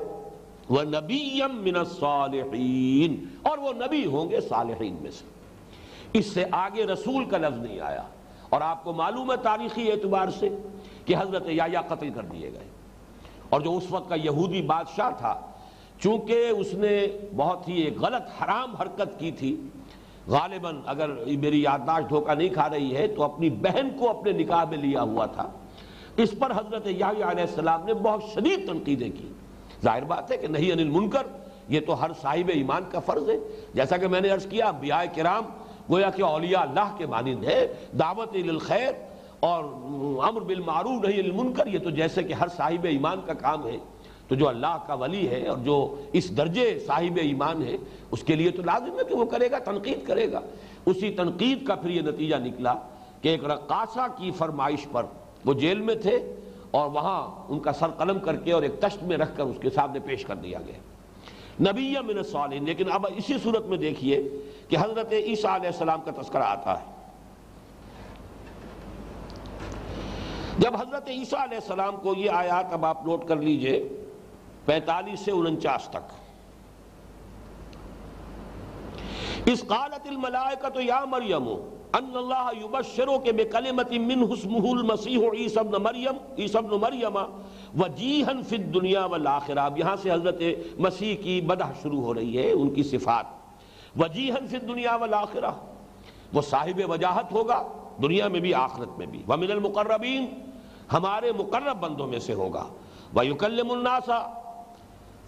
وہ نبی من الصالحین۔ اور وہ نبی ہوں گے صالحین میں سے۔ اس سے آگے رسول کا لفظ نہیں آیا۔ اور آپ کو معلوم ہے تاریخی اعتبار سے کہ حضرت یا قتل کر دیے گئے۔ اور جو اس وقت کا یہودی بادشاہ تھا، چونکہ اس نے بہت ہی ایک غلط، حرام حرکت کی تھی غالباً اگر میری یادداشت دھوکہ نہیں کھا رہی ہے تو اپنی بہن کو اپنے نکاح میں لیا ہوا تھا۔ اس پر حضرت علیہ السلام نے بہت شدید تنقیدیں کی۔ ظاہر بات ہے کہ نہیں انل منکر، یہ تو ہر صاحب ایمان کا فرض ہے۔ جیسا کہ میں نے عرض کیا، انبیاء کرام گویا کہ اولیاء اللہ کے مانند ہے دعوت الخیر اور امر بالمعروف، نہیں المنکر یہ تو جیسے کہ ہر صاحب ایمان کا کام ہے۔ تو جو اللہ کا ولی ہے اور جو اس درجے صاحب ایمان ہے، اس کے لیے تو لازم ہے کہ وہ کرے گا، تنقید کرے گا۔ اسی تنقید کا پھر یہ نتیجہ نکلا کہ ایک رقاصہ کی فرمائش پر وہ جیل میں تھے اور وہاں ان کا سر قلم کر کے اور ایک تشت میں رکھ کر اس کے سامنے پیش کر دیا گیا۔ نبی من الصالحین، لیکن اب اسی صورت میں دیکھیے کہ حضرت عیسیٰ علیہ السلام کا تذکرہ آتا ہے۔ جب حضرت عیسیٰ علیہ السلام کو یہ آیات اب آپ نوٹ کر لیجیے پینتالیس سے انچاس تک۔ اس قالت الملائکت یا مریم، ان اللہ یبشرو کے بے کلمت من حسمہ المسیح عیسی ابن مریم، عیسی ابن مریم، وجیہن فی الدنیا والآخرہ۔ اب یہاں سے حضرت مسیح کی بدح شروع ہو رہی ہے، ان کی صفات۔ وجیہن فی الدنیا والآخرہ، وہ صاحب وجاہت ہوگا، دنیا میں بھی، آخرت میں بھی۔ ومن المقربین، ہمارے مقرب بندوں میں سے ہوگا۔ وَيُكَلِّمُ النَّاسَ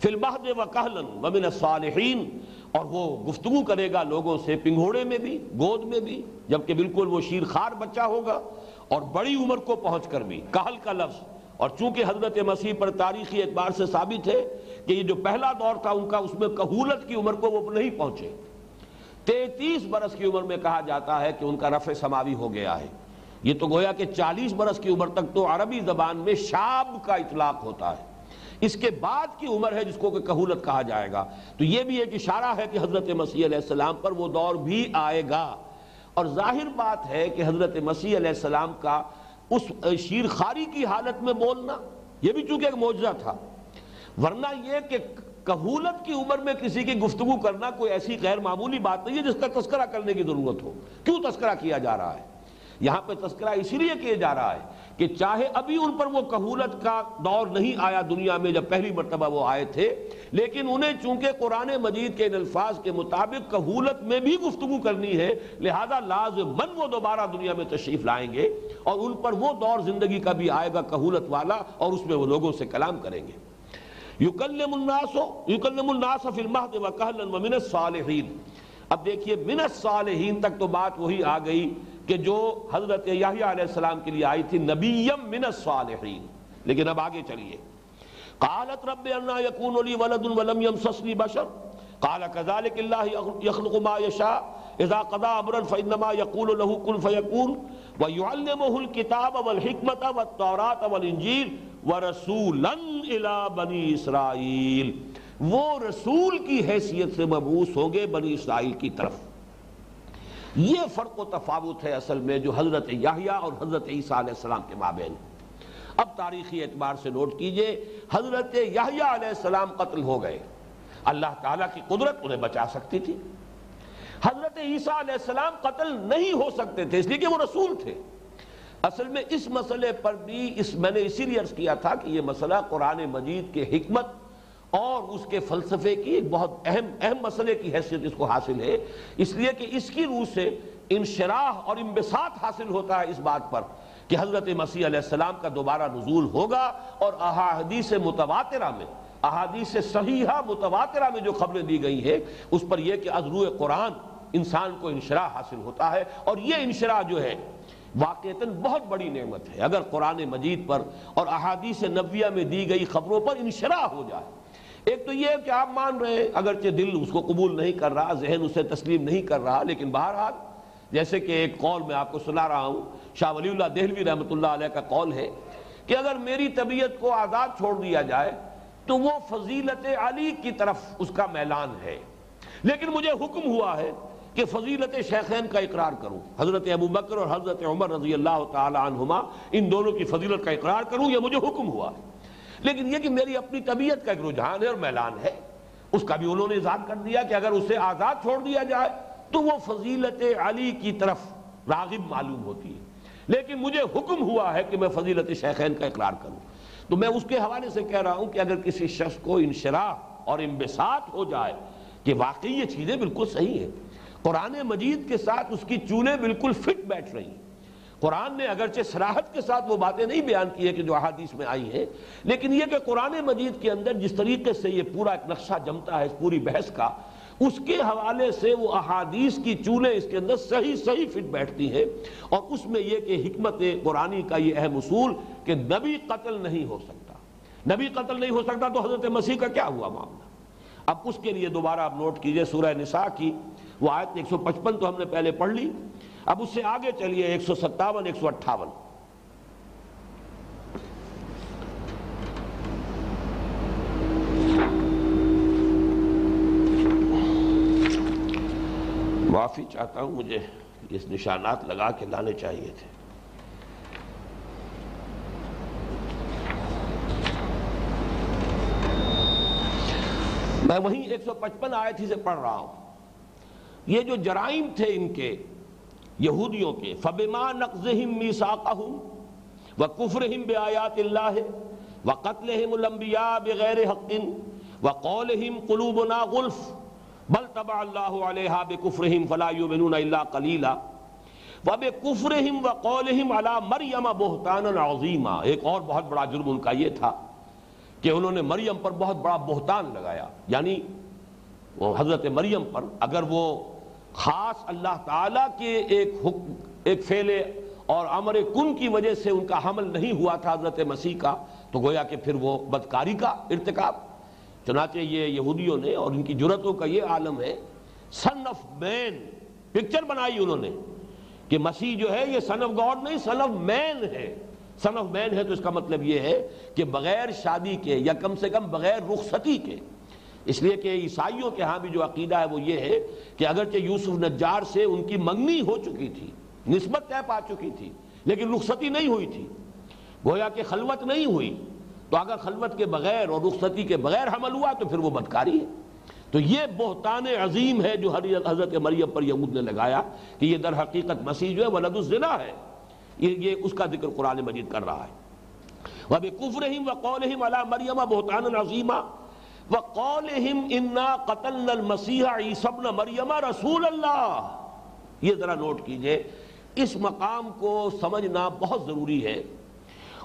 فی المہد و کہلن ومن الصالحین۔ اور وہ گفتگو کرے گا لوگوں سے پنگھوڑے میں بھی، گود میں بھی، جبکہ بالکل وہ شیر خار بچہ ہوگا۔ اور بڑی عمر کو پہنچ کر بھی، کہل کا لفظ۔ اور چونکہ حضرت مسیح پر تاریخی اعتبار سے ثابت ہے کہ یہ جو پہلا دور تھا، ان کا اس میں کہولت کی عمر کو وہ نہیں پہنچے۔ تینتیس برس کی عمر میں کہا جاتا ہے کہ ان کا رفع سماوی ہو گیا ہے۔ یہ تو گویا کہ چالیس برس کی عمر تک تو عربی زبان میں شاب کا اطلاق ہوتا ہے۔ اس کے بعد کی عمر ہے جس کو کہ کہولت کہا جائے گا۔ تو یہ بھی ایک اشارہ ہے کہ حضرت مسیح علیہ السلام پر وہ دور بھی آئے گا۔ اور ظاہر بات ہے کہ حضرت مسیح علیہ السلام کا اس شیر خاری کی حالت میں بولنا، یہ بھی چونکہ ایک موجزہ تھا۔ ورنہ یہ کہ کہولت کی عمر میں کسی کی گفتگو کرنا کوئی ایسی غیر معمولی بات نہیں ہے جس کا تذکرہ کرنے کی ضرورت ہو۔ کیوں تذکرہ کیا جا رہا ہے؟ یہاں پہ تذکرہ اسی لیے کیا جا رہا ہے کہ چاہے ابھی ان پر وہ کہولت کا دور نہیں آیا دنیا میں جب پہلی مرتبہ وہ آئے تھے، لیکن انہیں چونکہ قرآن مجید کے الفاظ کے مطابق کہولت میں بھی گفتگو کرنی ہے، لہذا لازمن وہ دوبارہ دنیا میں تشریف لائیں گے اور ان پر وہ دور زندگی کا بھی آئے گا کہولت والا اور اس میں وہ لوگوں سے کلام کریں گے۔ یکلم الناس یکلم الناس فی المہد وکہلن ومن الصالحین۔ اب دیکھیے، من الصالحین تک تو بات وہی آ گئی کہ جو حضرت یحییٰ علیہ السلام کے لیے آئی تھی نبیم من الصالحین۔ لیکن اب آگے چلیے۔ قالت رب انا یکون لی ولد ولم یمسسنی بشر۔ قال كذلك الله يخلق ما يشاء اذا قضى امرا فانما يقول له كن فيكون ويعلمه الكتاب والحكمه والتوراة والانجيل ورسولا الى بني اسرائيل وہ رسول کی حیثیت سے مبعوث ہوں گے بنی اسرائیل کی طرف۔ یہ فرق و تفاوت ہے اصل میں جو حضرت یاہیا اور حضرت عیسیٰ علیہ السلام کے مابین اب تاریخی اعتبار سے نوٹ کیجیے، حضرت یاہیا علیہ السلام قتل ہو گئے۔ اللہ تعالیٰ کی قدرت انہیں بچا سکتی تھی۔ حضرت عیسیٰ علیہ السلام قتل نہیں ہو سکتے تھے، اس لیے کہ وہ رسول تھے۔ اصل میں اس مسئلے پر بھی اس میں نے اسی لیے عرض کیا تھا کہ یہ مسئلہ قرآن مجید کے حکمت اور اس کے فلسفے کی ایک بہت اہم اہم مسئلے کی حیثیت اس کو حاصل ہے۔ اس لیے کہ اس کی روح سے انشراح اور انبساط حاصل ہوتا ہے اس بات پر کہ حضرت مسیح علیہ السلام کا دوبارہ نزول ہوگا اور احادیث متواترہ میں، احادیث صحیحہ متواترہ میں جو خبریں دی گئی ہیں، اس پر یہ کہ ازرو قرآن انسان کو انشراح حاصل ہوتا ہے اور یہ انشراح جو ہے، واقعتاً بہت بڑی نعمت ہے۔ اگر قرآن مجید پر اور احادیث نبیہ میں دی گئی خبروں پر انشراح ہو جائے ایک تو یہ کہ آپ مان رہے ہیں، اگرچہ دل اس کو قبول نہیں کر رہا، ذہن اسے تسلیم نہیں کر رہا، لیکن بہرحال جیسے کہ ایک قول میں آپ کو سنا رہا ہوں، شاہ ولی اللہ دہلوی رحمۃ اللہ علیہ کا قول ہے کہ اگر میری طبیعت کو آزاد چھوڑ دیا جائے تو وہ فضیلت علی کی طرف اس کا میلان ہے۔ لیکن مجھے حکم ہوا ہے کہ فضیلت شیخین کا اقرار کروں۔ حضرت ابو بکر اور حضرت عمر رضی اللہ تعالی عنہما ان دونوں کی فضیلت کا اقرار کروں، یہ مجھے حکم ہوا ہے۔ لیکن یہ کہ میری اپنی طبیعت کا ایک رجحان ہے اور میلان ہے، اس کا بھی انہوں نے اظہار کر دیا کہ اگر اسے آزاد چھوڑ دیا جائے تو وہ فضیلت علی کی طرف راغب معلوم ہوتی ہے۔ لیکن مجھے حکم ہوا ہے کہ میں فضیلت شیخین کا اقرار کروں۔ تو میں اس کے حوالے سے کہہ رہا ہوں کہ اگر کسی شخص کو انشراح اور انبساط ہو جائے کہ واقعی یہ چیزیں بالکل صحیح ہیں، قرآن مجید کے ساتھ اس کی چولے بالکل فٹ بیٹھ رہی ہیں۔ قرآن نے اگرچہ سراحت کے ساتھ وہ باتیں نہیں بیان کی ہے کہ جو احادیث میں آئی ہیں، لیکن یہ کہ قرآن مجید کے اندر جس طریقے سے یہ پورا ایک نقشہ جمتا ہے، اس پوری بحث کا، اس کے حوالے سے وہ احادیث کی چولیں اس کے اندر صحیح صحیح فٹ بیٹھتی ہیں اور اس میں یہ کہ حکمت قرآنی کا یہ اہم اصول کہ نبی قتل نہیں ہو سکتا۔ نبی قتل نہیں ہو سکتا تو حضرت مسیح کا کیا ہوا معاملہ؟ اب اس کے لیے دوبارہ آپ نوٹ کیجیے سورہ نساء کی، وہ آیت ایک سو پچپن تو ہم نے پہلے پڑھ لی۔ اب اس سے آگے چلیے، ایک سو ستاون، ایک سو اٹھاون۔ معافی چاہتا ہوں، مجھے اس نشانات لگا کے لانے چاہیے تھے۔ میں وہیں ایک سو پچپن آیت ہی سے پڑھ رہا ہوں۔ یہ جو جرائم تھے ان کے یہودیوں کے، فبما نقضہم میثاقہم وکفرہم بآیات اللہ وقتلہم الانبیاء بغیر حق وقولہم قلوبنا غلف بل تبع اللہ علیہا بکفرہم فلا یؤمنون الا قلیلا وبکفرہم وقولہم علی مریم بہتانا عظیما ایک اور بہت بڑا جرم ان کا یہ تھا کہ انہوں نے مریم پر بہت بڑا بہتان لگایا یعنی وہ حضرت مریم پر اگر وہ خاص اللہ تعالیٰ کے ایک حکم، ایک فیلے اور امر کن کی وجہ سے ان کا حمل نہیں ہوا تھا حضرت مسیح کا، تو گویا کہ پھر وہ بدکاری کا ارتکاب۔ چنانچہ یہ یہودیوں نے اور ان کی جرتوں کا یہ عالم ہے سن آف مین پکچر بنائی انہوں نے کہ مسیح جو ہے یہ سن آف گاڈ نہیں سن آف مین ہے۔ سن آف مین ہے تو اس کا مطلب یہ ہے کہ بغیر شادی کے یا کم سے کم بغیر رخصتی کے اس لیے کہ عیسائیوں کے ہاں بھی جو عقیدہ ہے وہ یہ ہے کہ اگرچہ یوسف نجار سے ان کی منگنی ہو چکی تھی، نسبت طے پا چکی تھی، لیکن رخصتی نہیں ہوئی تھی۔ گویا کہ خلوت نہیں ہوئی۔ تو اگر خلوت کے بغیر اور رخصتی کے بغیر حمل ہوا تو پھر وہ بدکاری ہے۔ تو یہ بہتان عظیم ہے جو حضرت مریم پر یہود نے لگایا کہ یہ در حقیقت مسیح جو ہے ولد الزنا ہے۔ یہ اس کا ذکر قرآن مجید کر رہا ہے۔ وَبِكُفْرِهِمْ وَقَوْلِهِمْ عَلَى مَرْيَمَ بُهْتَانًا عَظِيمًا وَقَالِهِمْ إِنَّا قَتَلْنَا الْمَسِيحَ عِيسَى ابْنَ مَرْيَمَ رسول اللہ۔ یہ ذرا نوٹ کیجیے، اس مقام کو سمجھنا بہت ضروری ہے۔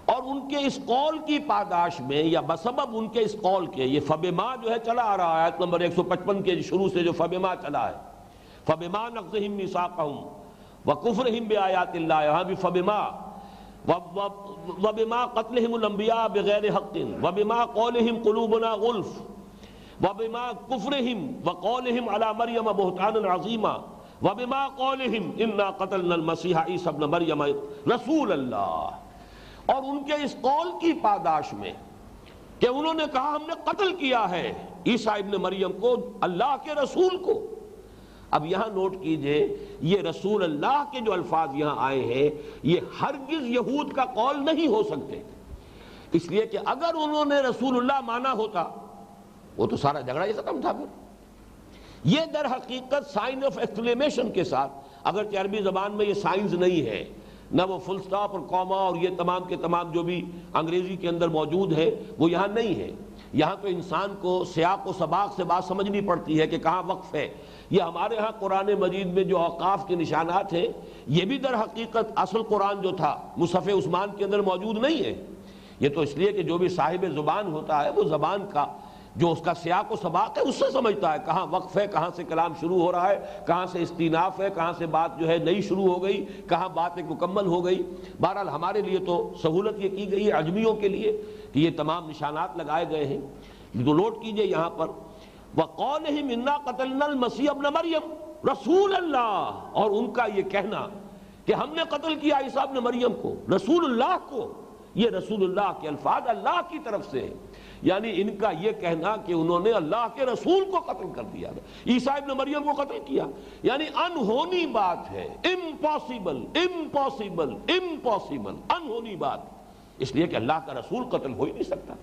اور ان کے اس قول کی پاداش میں یا بسبب ان کے اس قول کے، یہ فبما جو ہے چلا آ رہا ہے، آیت نمبر 155 کے شروع سے جو فبما چلا ہے۔ فبما نقضہم میثاقہم وکفرہم بآیات اللہ، یہاں بھی فبما۔ وبما قتلهم الانبیاء بغیر حق. وبما قولهم قلوبنا غلف. وبما كفرهم وقولهم على مريم بهتانا عظيما وبما قولهم انا قتلنا المسيح عيسى ابن مريم رسول اللہ. اور ان کے اس قول کی پاداش میں کہ انہوں نے کہا ہم نے قتل کیا ہے عیسیٰ ابن مریم کو، اللہ کے رسول کو. اب یہاں نوٹ کیجیے، یہ رسول اللہ کے جو الفاظ یہاں آئے ہیں، یہ ہرگز یہود کا قول نہیں ہو سکتے۔ اس لیے کہ اگر انہوں نے رسول اللہ مانا ہوتا، وہ تو سارا جھگڑا یہ ختم تھا پھر۔ یہ در حقیقت سائن آف ایکسکلیمیشن کے ساتھ اگر عربی زبان میں یہ سائنز نہیں ہے نہ وہ فل سٹاپ اور کوما اور یہ تمام کے تمام جو بھی انگریزی کے اندر موجود ہے وہ یہاں نہیں ہے یہاں تو انسان کو سیاق و سباق سے بات سمجھنی پڑتی ہے کہ کہاں وقف ہے۔ یہ ہمارے ہاں قرآن مجید میں جو اوقاف کے نشانات ہیں، یہ بھی در حقیقت اصل قرآن جو تھا، مصحف عثمان کے اندر موجود نہیں ہے۔ یہ تو اس لیے کہ جو بھی صاحب زبان ہوتا ہے، وہ زبان کا جو اس کا سیاق و سباق ہے، اس سے سمجھتا ہے کہاں وقف ہے، کہاں سے کلام شروع ہو رہا ہے، کہاں سے استیناف ہے، کہاں سے بات جو ہے نئی شروع ہو گئی، کہاں بات ایک مکمل ہو گئی۔ بہرحال ہمارے لیے تو سہولت یہ کی گئی ہے اجمیوں کے لیے کہ یہ تمام نشانات لگائے گئے ہیں۔ تو نوٹ کیجیے یہاں پر وَقَوْلِهِ مِنَّا قَتَلْنَا الْمَسِيحَ ابْنَ مریم رسول اللہ. اور ان کا یہ کہنا کہ ہم نے قتل کیا عیسیٰ ابن مریم کو، رسول اللہ کو. یہ رسول اللہ کے الفاظ اللہ کی طرف سے یعنی ان کا یہ کہنا کہ انہوں نے اللہ کے رسول کو قتل کر دیا۔ عیسیٰ ابن مریم کو قتل کیا۔ یعنی انہونی بات ہے۔ امپاسبل امپاسبل امپاسبل انہونی بات۔ اس لیے کہ اللہ کا رسول قتل ہو ہی نہیں سکتا۔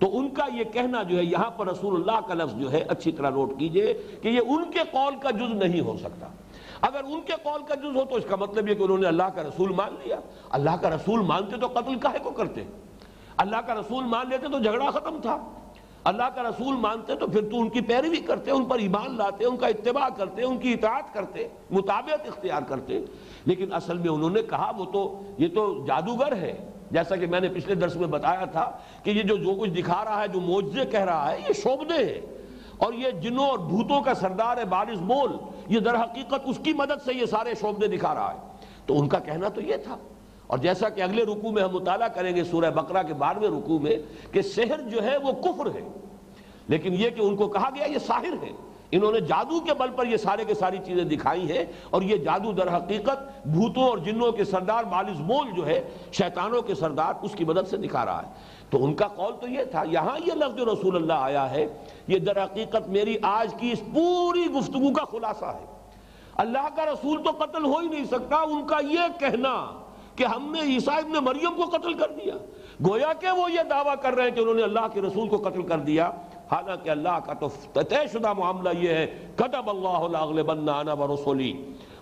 تو ان کا یہ کہنا جو ہے، یہاں پر رسول اللہ کا لفظ جو ہے، اچھی طرح نوٹ کیجیے کہ یہ ان کے قول کا جز نہیں ہو سکتا۔ اگر ان کے قول کا جز ہو تو اس کا مطلب یہ کہ انہوں نے اللہ کا رسول مان لیا۔ اللہ کا رسول مانتے تو قتل کاہے کو کرتے؟ اللہ کا رسول مان لیتے تو جھگڑا ختم تھا۔ اللہ کا رسول مانتے تو پھر تو ان کی پیروی کرتے، ان پر ایمان لاتے، ان کا اتباع کرتے، ان کی اطاعت کرتے مطابعت اختیار کرتے۔ لیکن اصل میں انہوں نے کہا، وہ تو، یہ تو جادوگر ہے۔ جیسا کہ میں نے پچھلے درس میں بتایا تھا کہ یہ جو جو کچھ دکھا رہا ہے، جو موجزے کہہ رہا ہے، یہ شوبدے ہیں۔ اور یہ جنوں اور بھوتوں کا سردار ہے، بارش مول۔ یہ در حقیقت اس کی مدد سے یہ سارے شوبدے دکھا رہا ہے۔ تو ان کا کہنا تو یہ تھا۔ اور جیسا کہ اگلے رکوع میں ہم مطالعہ کریں گے سورہ بقرہ کے بارہویں رکوع میں کہ سحر جو ہے وہ کفر ہے۔ لیکن یہ کہ ان کو کہا گیا یہ ساحر ہے۔ انہوں نے جادو کے بل پر یہ سارے کے ساری چیزیں دکھائی ہیں اور یہ جادو در حقیقت بھوتوں اور جنوں کے سردار بالز مول جو ہے، شیطانوں کے سردار اس کی مدد سے دکھا رہا ہے۔ تو ان کا قول تو یہ تھا، یہاں یہ لفظ رسول اللہ آیا ہے، یہ در حقیقت میری آج کی اس پوری گفتگو کا خلاصہ ہے۔ اللہ کا رسول تو قتل ہو ہی نہیں سکتا، ان کا یہ کہنا کہ ہم نے عیسیٰ ابن مریم کو قتل کر دیا۔ گویا کہ وہ یہ دعویٰ کر رہے ہیں کہ انہوں نے اللہ کے رسول کو قتل کر دیا۔ حالانکہ اللہ کا تو طے شدہ معاملہ یہ ہے قطب اللہ لاغلبن انا ورسولی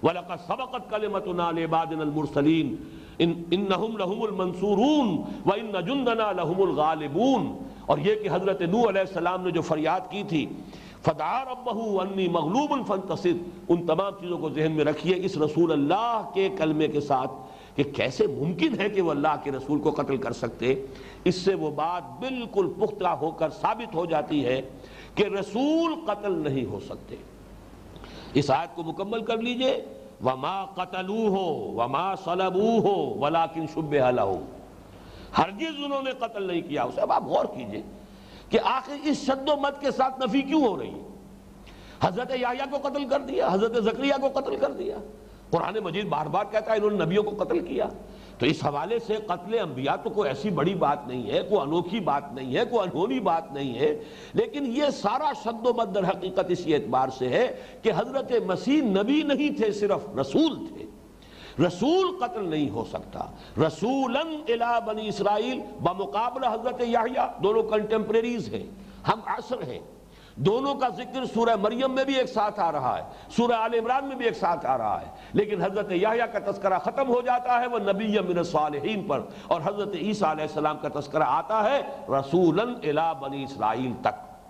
ولقد سبقت کلمتنا لعبادنا المرسلین، ان انہم لہم المنصورون وان جندنا لہم الغالبون۔ اور یہ کہ حضرت نوح علیہ السلام نے جو فریاد کی تھی، فدعا ربہو انی مغلوب فانتصر۔ ان تمام چیزوں کو ذہن میں رکھیے اس رسول اللہ کے کلمے کے ساتھ کہ کیسے ممکن ہے کہ وہ اللہ کے رسول کو قتل کر سکتے۔ اس سے وہ بات بالکل پختہ ہو کر ثابت ہو جاتی ہے کہ رسول قتل نہیں ہو سکتے۔ اس آیت کو مکمل کر لیجیے۔ وما قتلو ہو وما صلبو ہو ولیکن ہرگز انہوں نے قتل نہیں کیا۔ اسے اب آپ غور کیجیے کہ آخر اس شد و مت کے ساتھ نفی کیوں ہو رہی ہے؟ حضرت یحییٰ کو قتل کر دیا، حضرت زکریہ کو قتل کر دیا۔ قرآن مجید بار بار کہتا ہے انہوں نے نبیوں کو قتل کیا۔ تو اس حوالے سے قتل انبیاء تو کوئی ایسی بڑی بات نہیں ہے، کوئی انوکھی بات نہیں ہے، کوئی انہونی بات نہیں ہے، لیکن یہ سارا شد و مد در حقیقت اسی اعتبار سے ہے کہ حضرت مسیح نبی نہیں تھے، صرف رسول تھے۔ رسول قتل نہیں ہو سکتا۔ رسولاً الى بنی اسرائیل، بمقابلہ حضرت یحییٰ، دونوں کنٹمپریریز ہیں۔ ہم عصر ہیں۔ دونوں کا ذکر سورہ مریم میں بھی ایک ساتھ آ رہا ہے، سورہ آل عمران میں بھی ایک ساتھ آ رہا ہے۔ لیکن حضرت یحییٰ کا تذکرہ ختم ہو جاتا ہے، وہ نبی من الصالحین پر۔ اور حضرت عیسیٰ علیہ السلام کا تذکرہ آتا ہے رسولاً الى بنی اسرائیل تک۔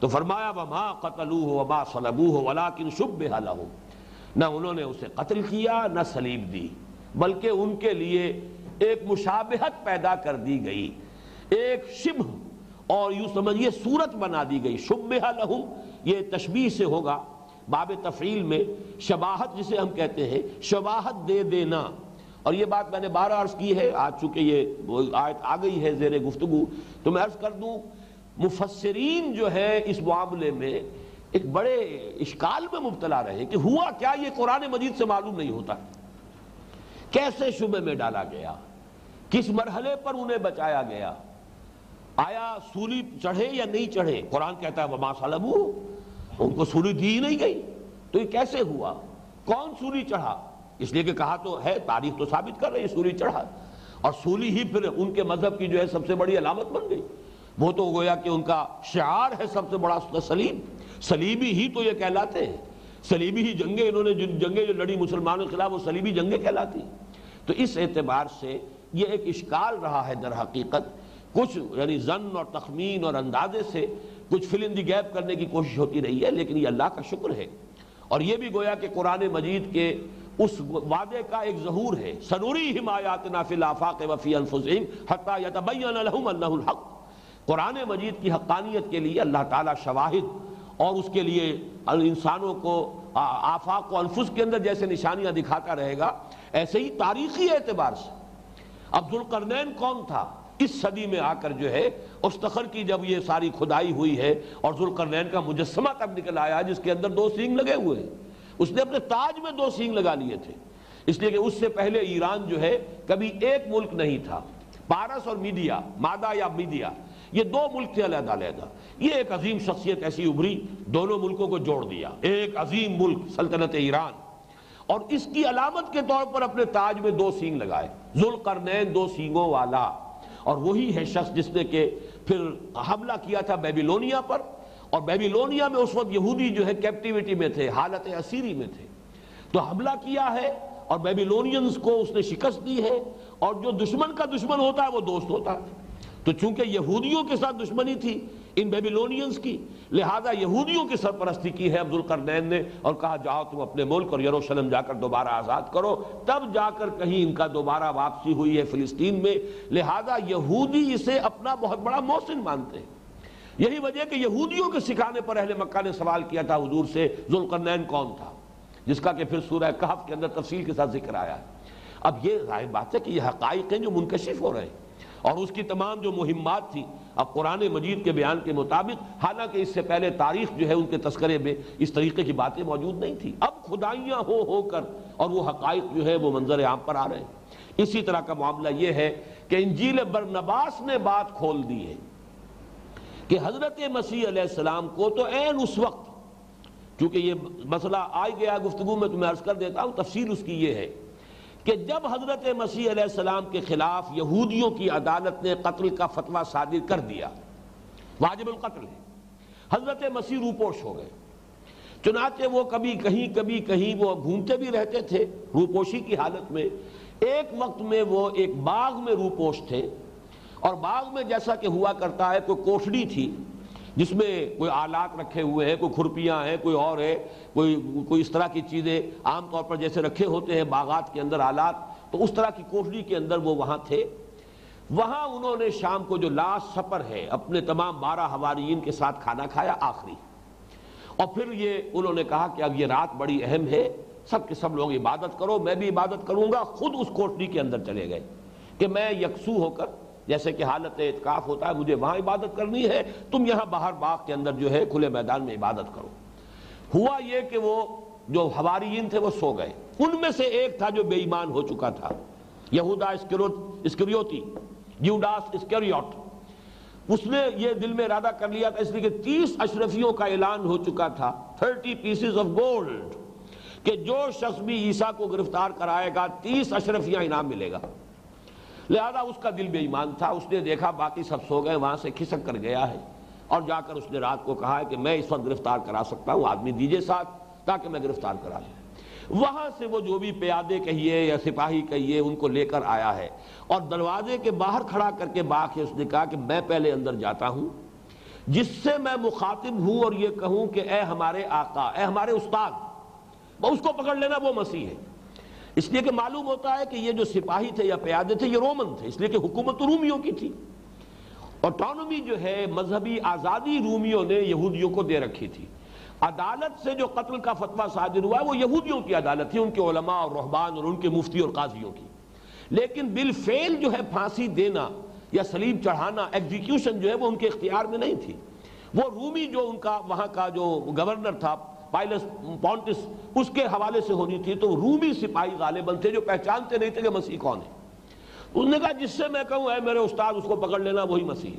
تو فرمایا، وما قتلوه وما صلبوه ولكن شبه له نہ انہوں نے اسے قتل کیا، نہ سلیب دی، بلکہ ان کے لیے ایک مشابہت پیدا کر دی گئی۔ ایک شبہ اور یوں سمجھئے صورت بنا دی گئی۔ شبہ لہم یہ تشبیح سے ہوگا باب تفعیل میں۔ شباہت جسے ہم کہتے ہیں، شباہت دے دینا۔ اور یہ بات میں نے بارہ عرض کی ہے، آج چونکہ یہ آیت آ گئی ہے زیر گفتگو، تو میں عرض کر دوں، مفسرین جو ہے اس معاملے میں ایک بڑے اشکال میں مبتلا رہے کہ ہوا کیا یہ قرآن مجید سے معلوم نہیں ہوتا۔ کیسے شبہ میں ڈالا گیا؟ کس مرحلے پر انہیں بچایا گیا؟ آیا سولی چڑھے یا نہیں چڑھے؟ قرآن کہتا ہے، وما صلبو ان کو سولی دی ہی نہیں گئی۔ تو یہ کیسے ہوا؟ کون سولی چڑھا؟ اس لیے کہ کہا تو ہے، تاریخ تو ثابت کر رہے ہیں سولی چڑھا۔ اور سولی ہی پھر ان کے مذہب کی جو ہے سب سے بڑی علامت بن گئی۔ وہ تو گویا کہ ان کا شعار ہے سب سے بڑا سلیب سلیبی ہی تو یہ کہلاتے ہیں۔ سلیبی ہی جنگیں انہوں نے جنگیں جو لڑی مسلمانوں کے خلاف، وہ سلیبی جنگیں کہلاتی۔ تو اس اعتبار سے یہ ایک اشکال رہا ہے در حقیقت کچھ یعنی زن اور تخمین اور اندازے سے کچھ فل ان دی گیپ کرنے کی کوشش ہوتی رہی ہے، لیکن یہ اللہ کا شکر ہے۔ اور یہ بھی گویا کہ قرآن مجید کے اس وعدے کا ایک ظہور ہے۔ سنوری حمایاتنا فی الافاق وفی انفسهم حتی یتبین لهم انہ الحق۔ قرآن مجید کی حقانیت کے لیے اللہ تعالیٰ شواہد اور اس کے لیے انسانوں کو آفاق و انفس کے اندر جیسے نشانیاں دکھاتا رہے گا، ایسے ہی تاریخی اعتبار سے۔ اب ذوالقرنین کون تھا؟ اس صدی میں آ کر جو ہے، استخر کی جب یہ ساری کھدائی ہوئی ہے اور ذوالقرنین کا مجسمہ تب نکل آیا جس کے اندر دو سینگ لگے ہوئے ہیں۔ اس نے اپنے تاج میں دو سینگ لگا لیے تھے۔ اس لیے کہ اس سے پہلے ایران جو ہے، کبھی ایک ملک نہیں تھا۔ پارس اور میڈیا، مادہ یا میڈیا، یہ دو ملک تھے علیحدہ علیحدہ۔ یہ ایک عظیم شخصیت ایسی ابھری، دونوں ملکوں کو جوڑ دیا۔ ایک عظیم ملک، سلطنت ایران۔ اور اس کی علامت کے طور پر اپنے تاج میں دو سینگ لگائے۔ ذوالقرنین دو سینگوں والا۔ اور وہی ہے شخص جس نے کہ پھر حملہ کیا تھا بیبیلونیا پر، اور بیبیلونیا میں اس وقت یہودی جو ہے کیپٹیوٹی میں تھے، حالت اسیری میں تھے۔ تو حملہ کیا ہے اور بیبیلونینز کو اس نے شکست دی ہے، اور جو دشمن کا دشمن ہوتا ہے وہ دوست ہوتا ہے۔ تو چونکہ یہودیوں کے ساتھ دشمنی تھی ان بیبیلونینز کی۔ لہذا یہودیوں کی سرپرستی کی ہے عبد القرنین نے اور کہا، جاؤ تم اپنے ملک اور یروشلم جا کر دوبارہ آزاد کرو۔ تب جا کر کہیں ان کا دوبارہ واپسی ہوئی ہے فلسطین میں۔ لہذا یہودی اسے اپنا بہت بڑا محسن مانتے ہیں۔ یہی وجہ کہ یہودیوں کے سکھانے پر اہل مکہ نے سوال کیا تھا، حضور سے، ذوالقرنین کون تھا؟ جس کا کہ پھر سورہ کہف کے اندر تفصیل کے ساتھ ذکر آیا۔ ہے اب یہ ظاہر بات ہے کہ یہ حقائق ہیں جو منکشف ہو رہے ہیں۔ اور اس کی تمام جو مہمات تھی اب قرآن مجید کے بیان کے مطابق، حالانکہ اس سے پہلے تاریخ جو ہے ان کے تذکرے میں اس طریقے کی باتیں موجود نہیں تھی اب خدائیاں ہو ہو کر اور وہ حقائق جو ہے وہ منظر عام پر آ رہے ہیں۔ اسی طرح کا معاملہ یہ ہے کہ انجیل برنباس نے بات کھول دی ہے کہ حضرت مسیح علیہ السلام کو تو این اس وقت کیونکہ یہ مسئلہ آئی گیا گفتگو میں تمہیں عرض کر دیتا ہوں تفسیر اس کی یہ ہے۔ کہ جب حضرت مسیح علیہ السلام کے خلاف یہودیوں کی عدالت نے قتل کا فتویٰ صادر کر دیا، واجب القتل ہے۔ حضرت مسیح روپوش ہو گئے۔ چنانچہ وہ کبھی کہیں کبھی کہیں وہ گھومتے بھی رہتے تھے روپوشی کی حالت میں۔ ایک وقت میں وہ ایک باغ میں روپوش تھے اور باغ میں جیسا کہ ہوا کرتا ہے، کوئی کوٹڑی تھی۔ جس میں کوئی آلات رکھے ہوئے ہیں، کوئی کھرپیاں ہیں، کوئی اور ہے کوئی کوئی اس طرح کی چیزیں عام طور پر جیسے رکھے ہوتے ہیں باغات کے اندر آلات، تو اس طرح کی کوٹڑی کے اندر وہ وہاں تھے۔ وہاں انہوں نے شام کو جو لاسٹ سفر ہے، اپنے تمام بارہ حوارین کے ساتھ کھانا کھایا آخری۔ اور پھر یہ انہوں نے کہا کہ اب یہ رات بڑی اہم ہے، سب کے سب لوگ عبادت کرو، میں بھی عبادت کروں گا، خود اس کوٹڑی کے اندر چلے گئے کہ میں یکسو ہو کر جیسے کہ حالت اعتکاف ہوتا ہے، مجھے وہاں عبادت کرنی ہے، تم یہاں باہر باغ کے اندر جو ہے کھلے میدان میں عبادت کرو۔ ہوا یہ کہ وہ جو حواریین تھے وہ سو گئے۔ ان میں سے ایک تھا جو بے ایمان ہو چکا تھا، یہودا اسکریوتی یوڈاس اسکریوٹ۔ اس نے یہ دل میں ارادہ کر لیا تھا، اس لیے کہ تیس اشرفیوں کا اعلان ہو چکا تھا، تھرٹی پیسز آف گولڈ، کہ جو شخص بھی عیسیٰ کو گرفتار کرائے گا، تیس اشرفیاں انعام ملے گا۔ لہذا اس کا دل بے ایمان تھا، اس نے دیکھا باقی سب سو گئے، وہاں سے کھسک کر گیا ہے۔ اور جا کر اس نے رات کو کہا ہے کہ میں اس وقت گرفتار کرا سکتا ہوں، آدمی دیجیے ساتھ تاکہ میں گرفتار کرا لوں۔ وہاں سے وہ جو بھی پیادے کہیے یا سپاہی کہیے، ان کو لے کر آیا ہے۔ اور دروازے کے باہر کھڑا کر کے باغ اس نے کہا کہ میں پہلے اندر جاتا ہوں، جس سے میں مخاطب ہوں اور یہ کہوں کہ اے ہمارے آقا، اے ہمارے استاد اس کو پکڑ لینا وہ مسیح ہے۔ اس لیے کہ معلوم ہوتا ہے کہ یہ جو سپاہی تھے یا پیادے تھے، یہ رومن تھے۔ اس لیے کہ حکومت رومیوں کی تھی۔ اوٹانومی جو ہے، مذہبی آزادی رومیوں نے یہودیوں کو دے رکھی تھی۔ عدالت سے جو قتل کا فتویٰ صادر ہوا ہے وہ یہودیوں کی عدالت تھی، ان کے علماء اور رحبان اور ان کے مفتی اور قاضیوں کی۔ لیکن بالفعل جو ہے، پھانسی دینا یا سلیب چڑھانا ایگزیکیوشن جو ہے، وہ ان کے اختیار میں نہیں تھی۔ وہ رومی جو ان کا، وہاں کا جو گورنر تھا پائلس پونٹس اس کے حوالے سے ہونی تھی تو رومی سپاہی غالباً تھے جو پہچانتے نہیں تھے کہ مسیح کون ہے اس نے کہا جس سے میں کہوں اے میرے استاد اس کو پکڑ لینا وہی مسیح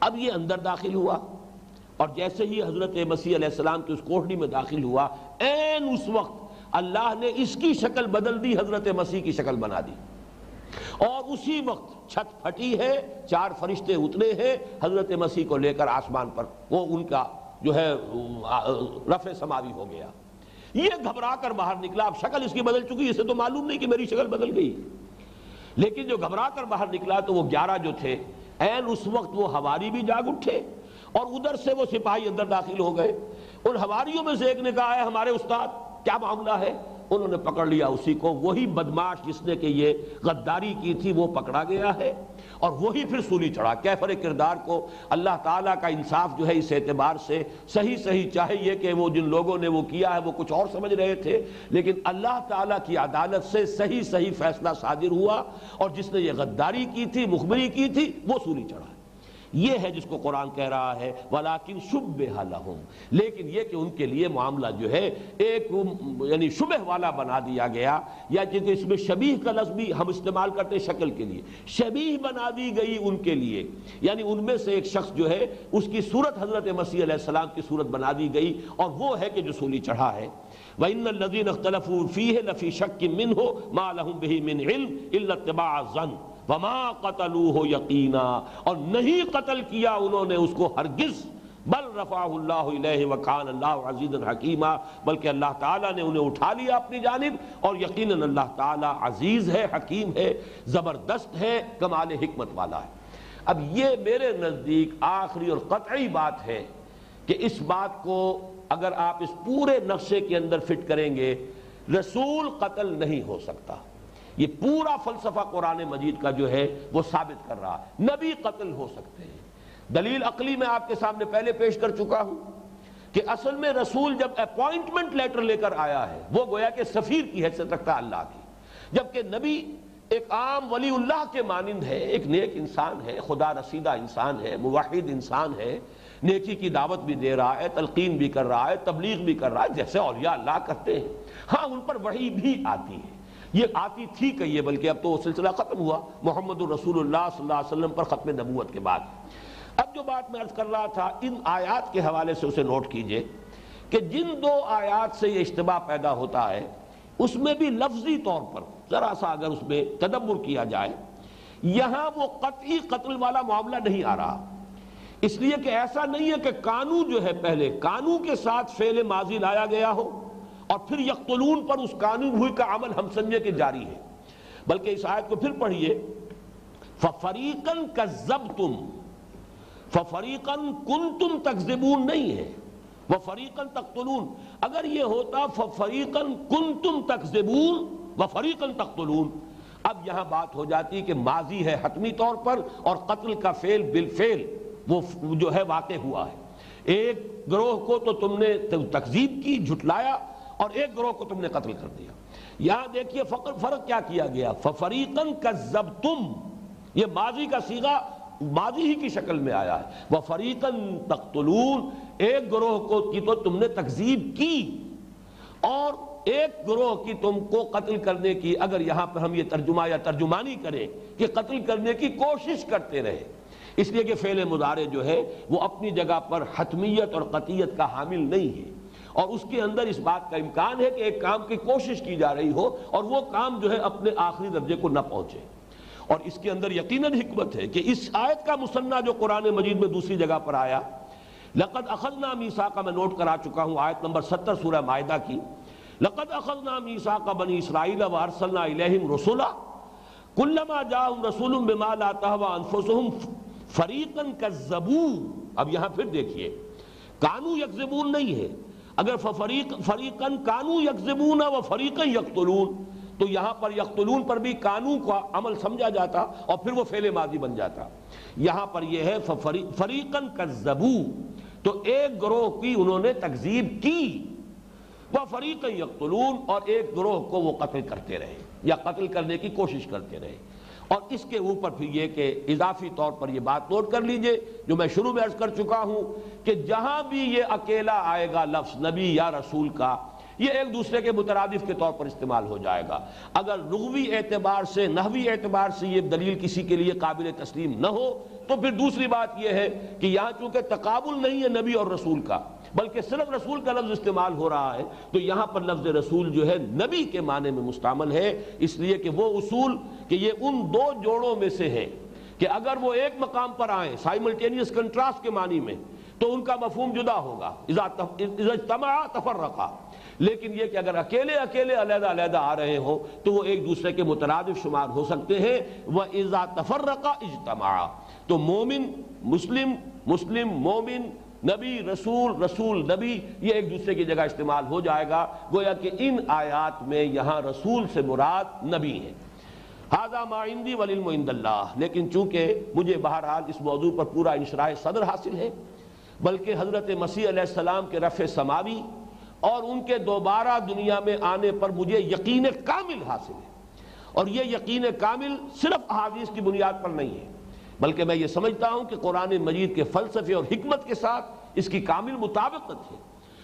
اب یہ اندر داخل ہوا اور جیسے ہی حضرت مسیح علیہ السلام کی اس کوٹڑی میں داخل ہوا این اس وقت اللہ نے اس کی شکل بدل دی حضرت مسیح کی شکل بنا دی اور اسی وقت چھت پھٹی ہے چار فرشتے اترے ہیں حضرت مسیح کو لے کر آسمان پر وہ ان کا جو ہے رفع سماوی ہو گیا۔ یہ گھبرا کر باہر نکلا، اب شکل اس کی بدل چکی، اسے تو معلوم نہیں کہ میری شکل بدل گئی۔ لیکن جو گھبرا کر باہر نکلا تو وہ گیارہ جو تھے این اس وقت وہ ہواری بھی جاگ اٹھے اور ادھر سے وہ سپاہی اندر داخل ہو گئے۔ ان ہواریوں میں سے ایک نے کہا ہے ہمارے استاد، کیا معاملہ ہے؟ انہوں نے پکڑ لیا اسی کو۔ وہی بدماش جس نے کہ یہ غداری کی تھی، وہ پکڑا گیا ہے۔ اور وہی پھر سولی چڑھا۔ کیفر کردار کو اللہ تعالیٰ کا انصاف جو ہے اس اعتبار سے صحیح صحیح چاہیے کہ وہ جن لوگوں نے وہ کیا ہے وہ کچھ اور سمجھ رہے تھے، لیکن اللہ تعالیٰ کی عدالت سے صحیح صحیح فیصلہ صادر ہوا اور جس نے یہ غداری کی تھی، مخبری کی تھی، وہ سولی چڑھا۔ یہ ہے جس کو قرآن کہہ رہا ہے ولیکن شبہ لہم لیکن یہ کہ ان کے لیے معاملہ جو ہے، ایک یعنی شبہ والا بنا دیا گیا، یا اس میں شبیہ کا لفظ بھی ہم استعمال کرتے ہیں شکل کے لیے۔ شبیہ بنا دی گئی ان کے لیے۔ یعنی ان میں سے ایک شخص جو ہے، اس کی صورت حضرت مسیح علیہ السلام کی صورت بنا دی گئی، اور وہ ہے کہ جو سولی چڑھا ہے۔ وَإِنَّ الَّذِينَ اخْتَلَفُوا فِيهِ لَفِي شَكٍ مِّنْهُ مَا لَهُمْ بِهِ مِنْ عِلْمٍ إِلَّا اتِّبَاعَ الظَّنِّ۔ وما قتلوه یقینا اور نہیں قتل کیا انہوں نے اس کو ہرگز۔ بل رفع اللہ علیہ وکان اللہ عزیز حکیمہ بلکہ اللہ تعالیٰ نے انہیں اٹھا لیا اپنی جانب اور یقیناً اللہ تعالیٰ عزیز ہے، حکیم ہے، زبردست ہے، کمال حکمت والا ہے۔ اب یہ میرے نزدیک آخری اور قطعی بات ہے کہ اس بات کو اگر آپ اس پورے نقشے کے اندر فٹ کریں گے، رسول قتل نہیں ہو سکتا۔ یہ پورا فلسفہ قرآن مجید کا جو ہے وہ ثابت کر رہا ہے۔ نبی قتل ہو سکتے ہیں۔ دلیل عقلی میں آپ کے سامنے پہلے پیش کر چکا ہوں کہ اصل میں رسول جب اپوائنٹمنٹ لیٹر لے کر آیا ہے، وہ گویا کہ سفیر کی حیثیت رکھتا اللہ کی۔ جبکہ نبی ایک عام ولی اللہ کے مانند ہے، ایک نیک انسان ہے، خدا رسیدہ انسان ہے، موحد انسان ہے، نیکی کی دعوت بھی دے رہا ہے، تلقین بھی کر رہا ہے، تبلیغ بھی کر رہا ہے، جیسے اولیاء اللہ کرتے ہیں۔ ہاں ان پر وحی بھی آتی ہے۔ یہ آتی تھی کہیے بلکہ اب تو وہ سلسلہ ختم ہوا، محمد الرسول اللہ صلی اللہ علیہ وسلم پر ختم نبوت کے بعد۔ اب جو بات میں عرض کر رہا تھا، ان آیات کے حوالے سے اسے نوٹ کیجیے کہ جن دو آیات سے یہ اشتباہ پیدا ہوتا ہے، اس میں بھی لفظی طور پر ذرا سا اگر اس میں تدبر کیا جائے، یہاں وہ قطعی قتل والا معاملہ نہیں آ رہا۔ اس لیے کہ ایسا نہیں ہے کہ کانو جو ہے، پہلے کانو کے ساتھ فعل ماضی لایا گیا ہو۔ اور پھر یقتلون پر اس قانون ہوئی کا عمل ہم سمجھے کہ جاری ہے۔ بلکہ اس آیت کو پھر پڑھئے فَفَرِيقًا كَذَّبْتُمْ۔ فَفَرِيقًا كُنْتُمْ تَكْذِبُونَ نہیں ہے۔ وَفَرِيقًا تَقْتُلُونَ۔ اگر یہ ہوتا فَفَرِيقًا كُنْتُمْ تَكْذِبُونَ۔ وَفَرِيقًا تَقْتُلُونَ۔ اب یہاں بات ہو جاتی کہ ماضی ہے حتمی طور پر اور قتل کا فعل بالفعل وہ جو ہے واقع ہوا ہے۔ ایک گروہ کو تو تم نے تکذیب کی، جھٹلایا۔ اور ایک گروہ کو تم نے قتل کر دیا۔ یہاں دیکھیے فرق کیا کیا گیا۔ فریقن کذبتم۔ یہ ماضی کا سیگا ماضی ہی کی شکل میں آیا ہے۔ وہ فریقن تقتلون۔ ایک گروہ کو کی تو تم نے تکذیب کی۔ اور ایک گروہ کی تم کو قتل کرنے کی، اگر یہاں پر ہم یہ ترجمہ یا ترجمانی کریں کہ قتل کرنے کی کوشش کرتے رہے۔ اس لیے کہ فعل مظاہرے جو ہے، وہ اپنی جگہ پر حتمیت اور قطیت کا حامل نہیں ہے۔ اور اس کے اندر اس بات کا امکان ہے کہ ایک کام کی کوشش کی جا رہی ہو اور وہ کام جو ہے اپنے آخری درجے کو نہ پہنچے۔ اور اس کے اندر یقیناً حکمت ہے کہ اس آیت کا مسنہ جو قرآن مجید میں دوسری جگہ پر آیا، لقد اخذنا میسا کا میں نوٹ کرا چکا ہوں آیت نمبر ستر سورہ معاہدہ کی۔ لقد اخذنا میسا کا بنی اسرائیل و ارسلنا الیہم رسولا، کلما جاہم رسول بما لا تہوى انفسهم فریقا کذبو اب یہاں پھر دیکھیے، کانو یکذبون نہیں ہے۔ اگر فریق فریقن کانو یکزبون و فریقن یقتلون، تو یہاں پر یقتلون پر بھی کانو کا عمل سمجھا جاتا اور پھر وہ فعل ماضی بن جاتا۔ یہاں پر یہ ہے فریقن کذبو، تو ایک گروہ کی انہوں نے تکذیب کی۔ وہ فریقن یقتلون اور ایک گروہ کو وہ قتل کرتے رہے یا قتل کرنے کی کوشش کرتے رہے۔ اور اس کے اوپر پھر یہ کہ اضافی طور پر یہ بات نوٹ کر لیجیے، جو میں شروع میں عرض کر چکا ہوں کہ جہاں بھی یہ اکیلا آئے گا لفظ نبی یا رسول کا، یہ ایک دوسرے کے مترادف کے طور پر استعمال ہو جائے گا۔ اگر لغوی اعتبار سے، نحوی اعتبار سے یہ دلیل کسی کے لیے قابل تسلیم نہ ہو، تو پھر دوسری بات یہ ہے کہ یہاں چونکہ تقابل نہیں ہے نبی اور رسول کا بلکہ صرف رسول کا لفظ استعمال ہو رہا ہے تو یہاں پر لفظ رسول جو ہے نبی کے معنی میں مستعمل ہے اس لیے کہ وہ اصول کہ یہ ان دو جوڑوں میں سے ہے کہ اگر وہ ایک مقام پر آئیں سائملٹینیس کنٹراسٹ کے معنی میں تو ان کا مفہوم جدا ہوگا۔ تفرقہ لیکن یہ کہ اگر اکیلے اکیلے علیحدہ علیحدہ آ رہے ہوں تو وہ ایک دوسرے کے مترادف شمار ہو سکتے ہیں۔ وہ ازا تفرقہ اجتماع تو مومن، مسلم مسلم، مومن نبی، رسول رسول، نبی، یہ ایک دوسرے کی جگہ استعمال ہو جائے گا۔ گویا کہ ان آیات میں یہاں رسول سے مراد نبی ہے اللہ۔ لیکن چونکہ مجھے بہرحال اس موضوع پر پورا انشراح صدر حاصل ہے، بلکہ حضرت مسیح علیہ السلام کے رفع سماوی اور ان کے دوبارہ دنیا میں آنے پر مجھے یقین کامل حاصل ہے۔ اور یہ یقین کامل صرف احادیث کی بنیاد پر نہیں ہے۔ بلکہ میں یہ سمجھتا ہوں کہ قرآن مجید کے فلسفے اور حکمت کے ساتھ اس کی کامل مطابقت ہے۔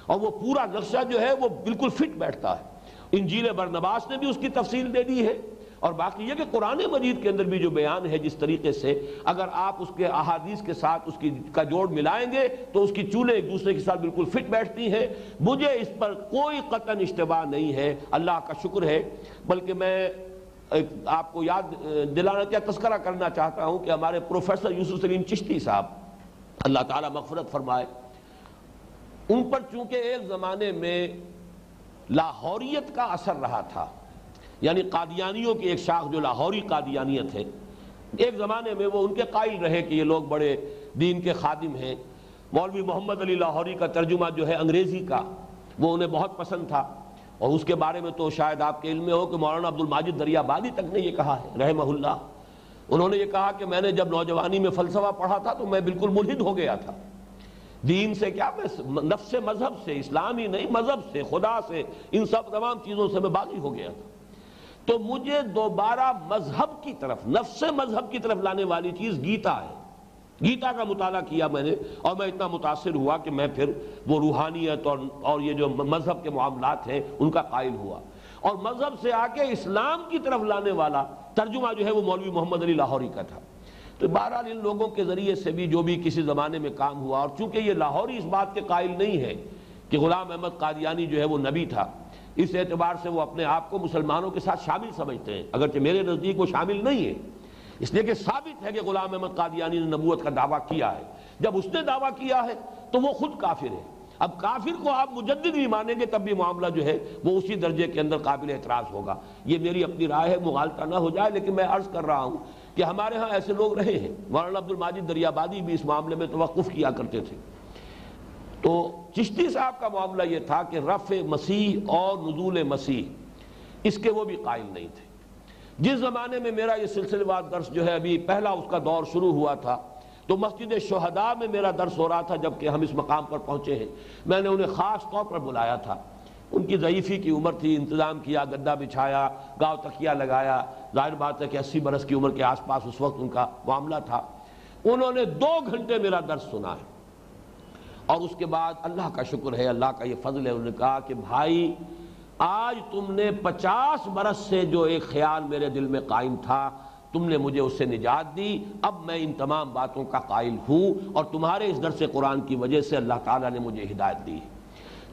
اور وہ پورا نقشہ جو ہے وہ بالکل فٹ بیٹھتا ہے۔ انجیل برنباس نے بھی اس کی تفصیل دے دی ہے۔ اور باقی یہ کہ قرآن مجید کے اندر بھی جو بیان ہے جس طریقے سے اگر آپ اس کے احادیث کے ساتھ اس کی کا جوڑ ملائیں گے تو اس کی چولے ایک دوسرے کے ساتھ بالکل فٹ بیٹھتی ہیں۔ مجھے اس پر کوئی قطن اشتباہ نہیں ہے۔ اللہ کا شکر ہے۔ بلکہ میں آپ کو یاد دلانا کیا تذکرہ کرنا چاہتا ہوں کہ ہمارے پروفیسر یوسف سلیم چشتی صاحب، اللہ تعالیٰ مغفرت فرمائے، ان پر چونکہ ایک زمانے میں لاہوریت کا اثر رہا تھا یعنی قادیانیوں کی ایک شاخ جو لاہوری قادیانیت ہے، ایک زمانے میں وہ ان کے قائل رہے کہ یہ لوگ بڑے دین کے خادم ہیں۔ مولوی محمد علی لاہوری کا ترجمہ جو ہے انگریزی کا، وہ انہیں بہت پسند تھا۔ اور اس کے بارے میں تو شاید آپ کے علم میں ہو کہ مولانا عبد الماجد دریا بادی تک نے یہ کہا ہے، رحمہ اللہ۔ انہوں نے یہ کہا کہ میں نے جب نوجوانی میں فلسفہ پڑھا تھا تو میں بالکل ملحد ہو گیا تھا۔ دین سے کیا میں نفس مذہب سے، اسلامی نہیں، مذہب سے، خدا سے، ان سب تمام چیزوں سے میں باغی ہو گیا تھا۔ تو مجھے دوبارہ مذہب کی طرف، نفس مذہب کی طرف لانے والی چیز گیتا ہے۔ گیتا کا مطالعہ کیا میں نے اور میں اتنا متاثر ہوا کہ میں پھر وہ روحانیت اور اور یہ جو مذہب کے معاملات ہیں، ان کا قائل ہوا۔ اور مذہب سے آ کے اسلام کی طرف لانے والا ترجمہ جو ہے وہ مولوی محمد علی لاہوری کا تھا۔ تو بہرحال ان لوگوں کے ذریعے سے بھی جو بھی کسی زمانے میں کام ہوا، اور چونکہ یہ لاہوری اس بات کے قائل نہیں ہے کہ غلام احمد قادیانی جو ہے وہ نبی تھا، اس اعتبار سے وہ اپنے آپ کو مسلمانوں کے ساتھ شامل سمجھتے ہیں، اگرچہ میرے نزدیک وہ شامل نہیں ہے اس لیے کہ ثابت ہے کہ غلام احمد قادیانی نے نبوت کا دعویٰ کیا ہے۔ جب اس نے دعویٰ کیا ہے تو وہ خود کافر ہے۔ اب کافر کو آپ مجدد بھی مانیں گے تب بھی معاملہ جو ہے وہ اسی درجے کے اندر قابل اعتراض ہوگا۔ یہ میری اپنی رائے ہے، مغالطہ نہ ہو جائے، لیکن میں عرض کر رہا ہوں کہ ہمارے ہاں ایسے لوگ رہے ہیں۔ مولانا عبد الماجد دریابادی بھی اس معاملے میں توقف کیا کرتے تھے۔ تو چشتی صاحب کا معاملہ یہ تھا کہ رفع مسیح اور نزول مسیح، اس کے وہ بھی قائل نہیں تھے۔ جس زمانے میں میرا یہ سلسلے وار درس جو ہے ابھی پہلا اس کا دور شروع ہوا تھا، تو مسجد شہداء میں میرا درس ہو رہا تھا جبکہ ہم اس مقام پر پہنچے ہیں۔ میں نے انہیں خاص طور پر بلایا تھا۔ ان کی ضعیفی کی عمر تھی، انتظام کیا گدہ بچھایا، گاؤں تکیہ لگایا۔ ظاہر بات ہے کہ اسی برس کی عمر کے آس پاس اس وقت ان کا معاملہ تھا۔ انہوں نے دو گھنٹے میرا درس سنا ہے۔ اور اس کے بعد اللہ کا شکر ہے، اللہ کا یہ فضل ہے، انہوں نے کہا کہ بھائی آج تم نے پچاس برس سے جو ایک خیال میرے دل میں قائم تھا، تم نے مجھے اس سے نجات دی۔ اب میں ان تمام باتوں کا قائل ہوں اور تمہارے اس درس قرآن کی وجہ سے اللہ تعالیٰ نے مجھے ہدایت دی۔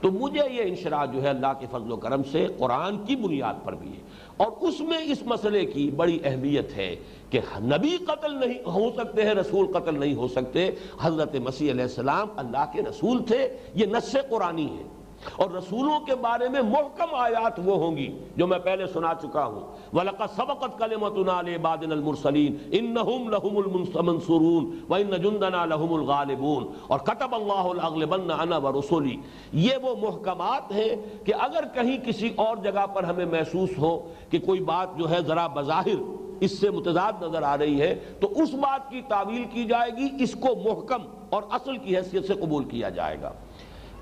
تو مجھے یہ انشراح جو ہے اللہ کے فضل و کرم سے قرآن کی بنیاد پر بھی ہے۔ اور اس میں اس مسئلے کی بڑی اہمیت ہے کہ نبی قتل نہیں ہو سکتے ہیں، رسول قتل نہیں ہو سکتے۔ حضرت مسیح علیہ السلام اللہ کے رسول تھے، یہ نس قرآنی ہے اور رسولوں کے بارے میں محکم آیات وہ ہوں گی جو میں پہلے سنا چکا ہوں۔ وَلَقَدْ سَبَقَتْ كَلِمَتُنَا لِعِبَادِنَا الْمُرْسَلِينَ إِنَّهُمْ لَهُمُ الْمُنْصَمَنْصُرُونَ وَإِنَّ جُنْدَنَا لَهُمُ الْغَالِبُونَ۔ اور كَتَبَ اللَّهُ الْأَغْلِبَنَّ أَنَا وَرُسُولِي یہ وہ محکمات ہیں کہ اگر کہیں کسی اور جگہ پر ہمیں محسوس ہو کہ کوئی بات جو ہے ذرا بظاہر اس سے متضاد نظر آ رہی ہے، تو اس بات کی تعویل کی جائے گی، اس کو محکم اور اصل کی حیثیت سے قبول کیا جائے گا۔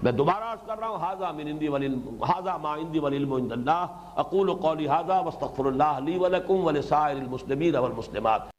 میں دوبارہ عرض کر رہا ہوں حاضہ من اندی والعلم حاضہ ما اندی والعلم عند اللہ، اقول قولی حاضہ واستغفر اللہ لی ولکم ولسائر المسلمین والمسلمات.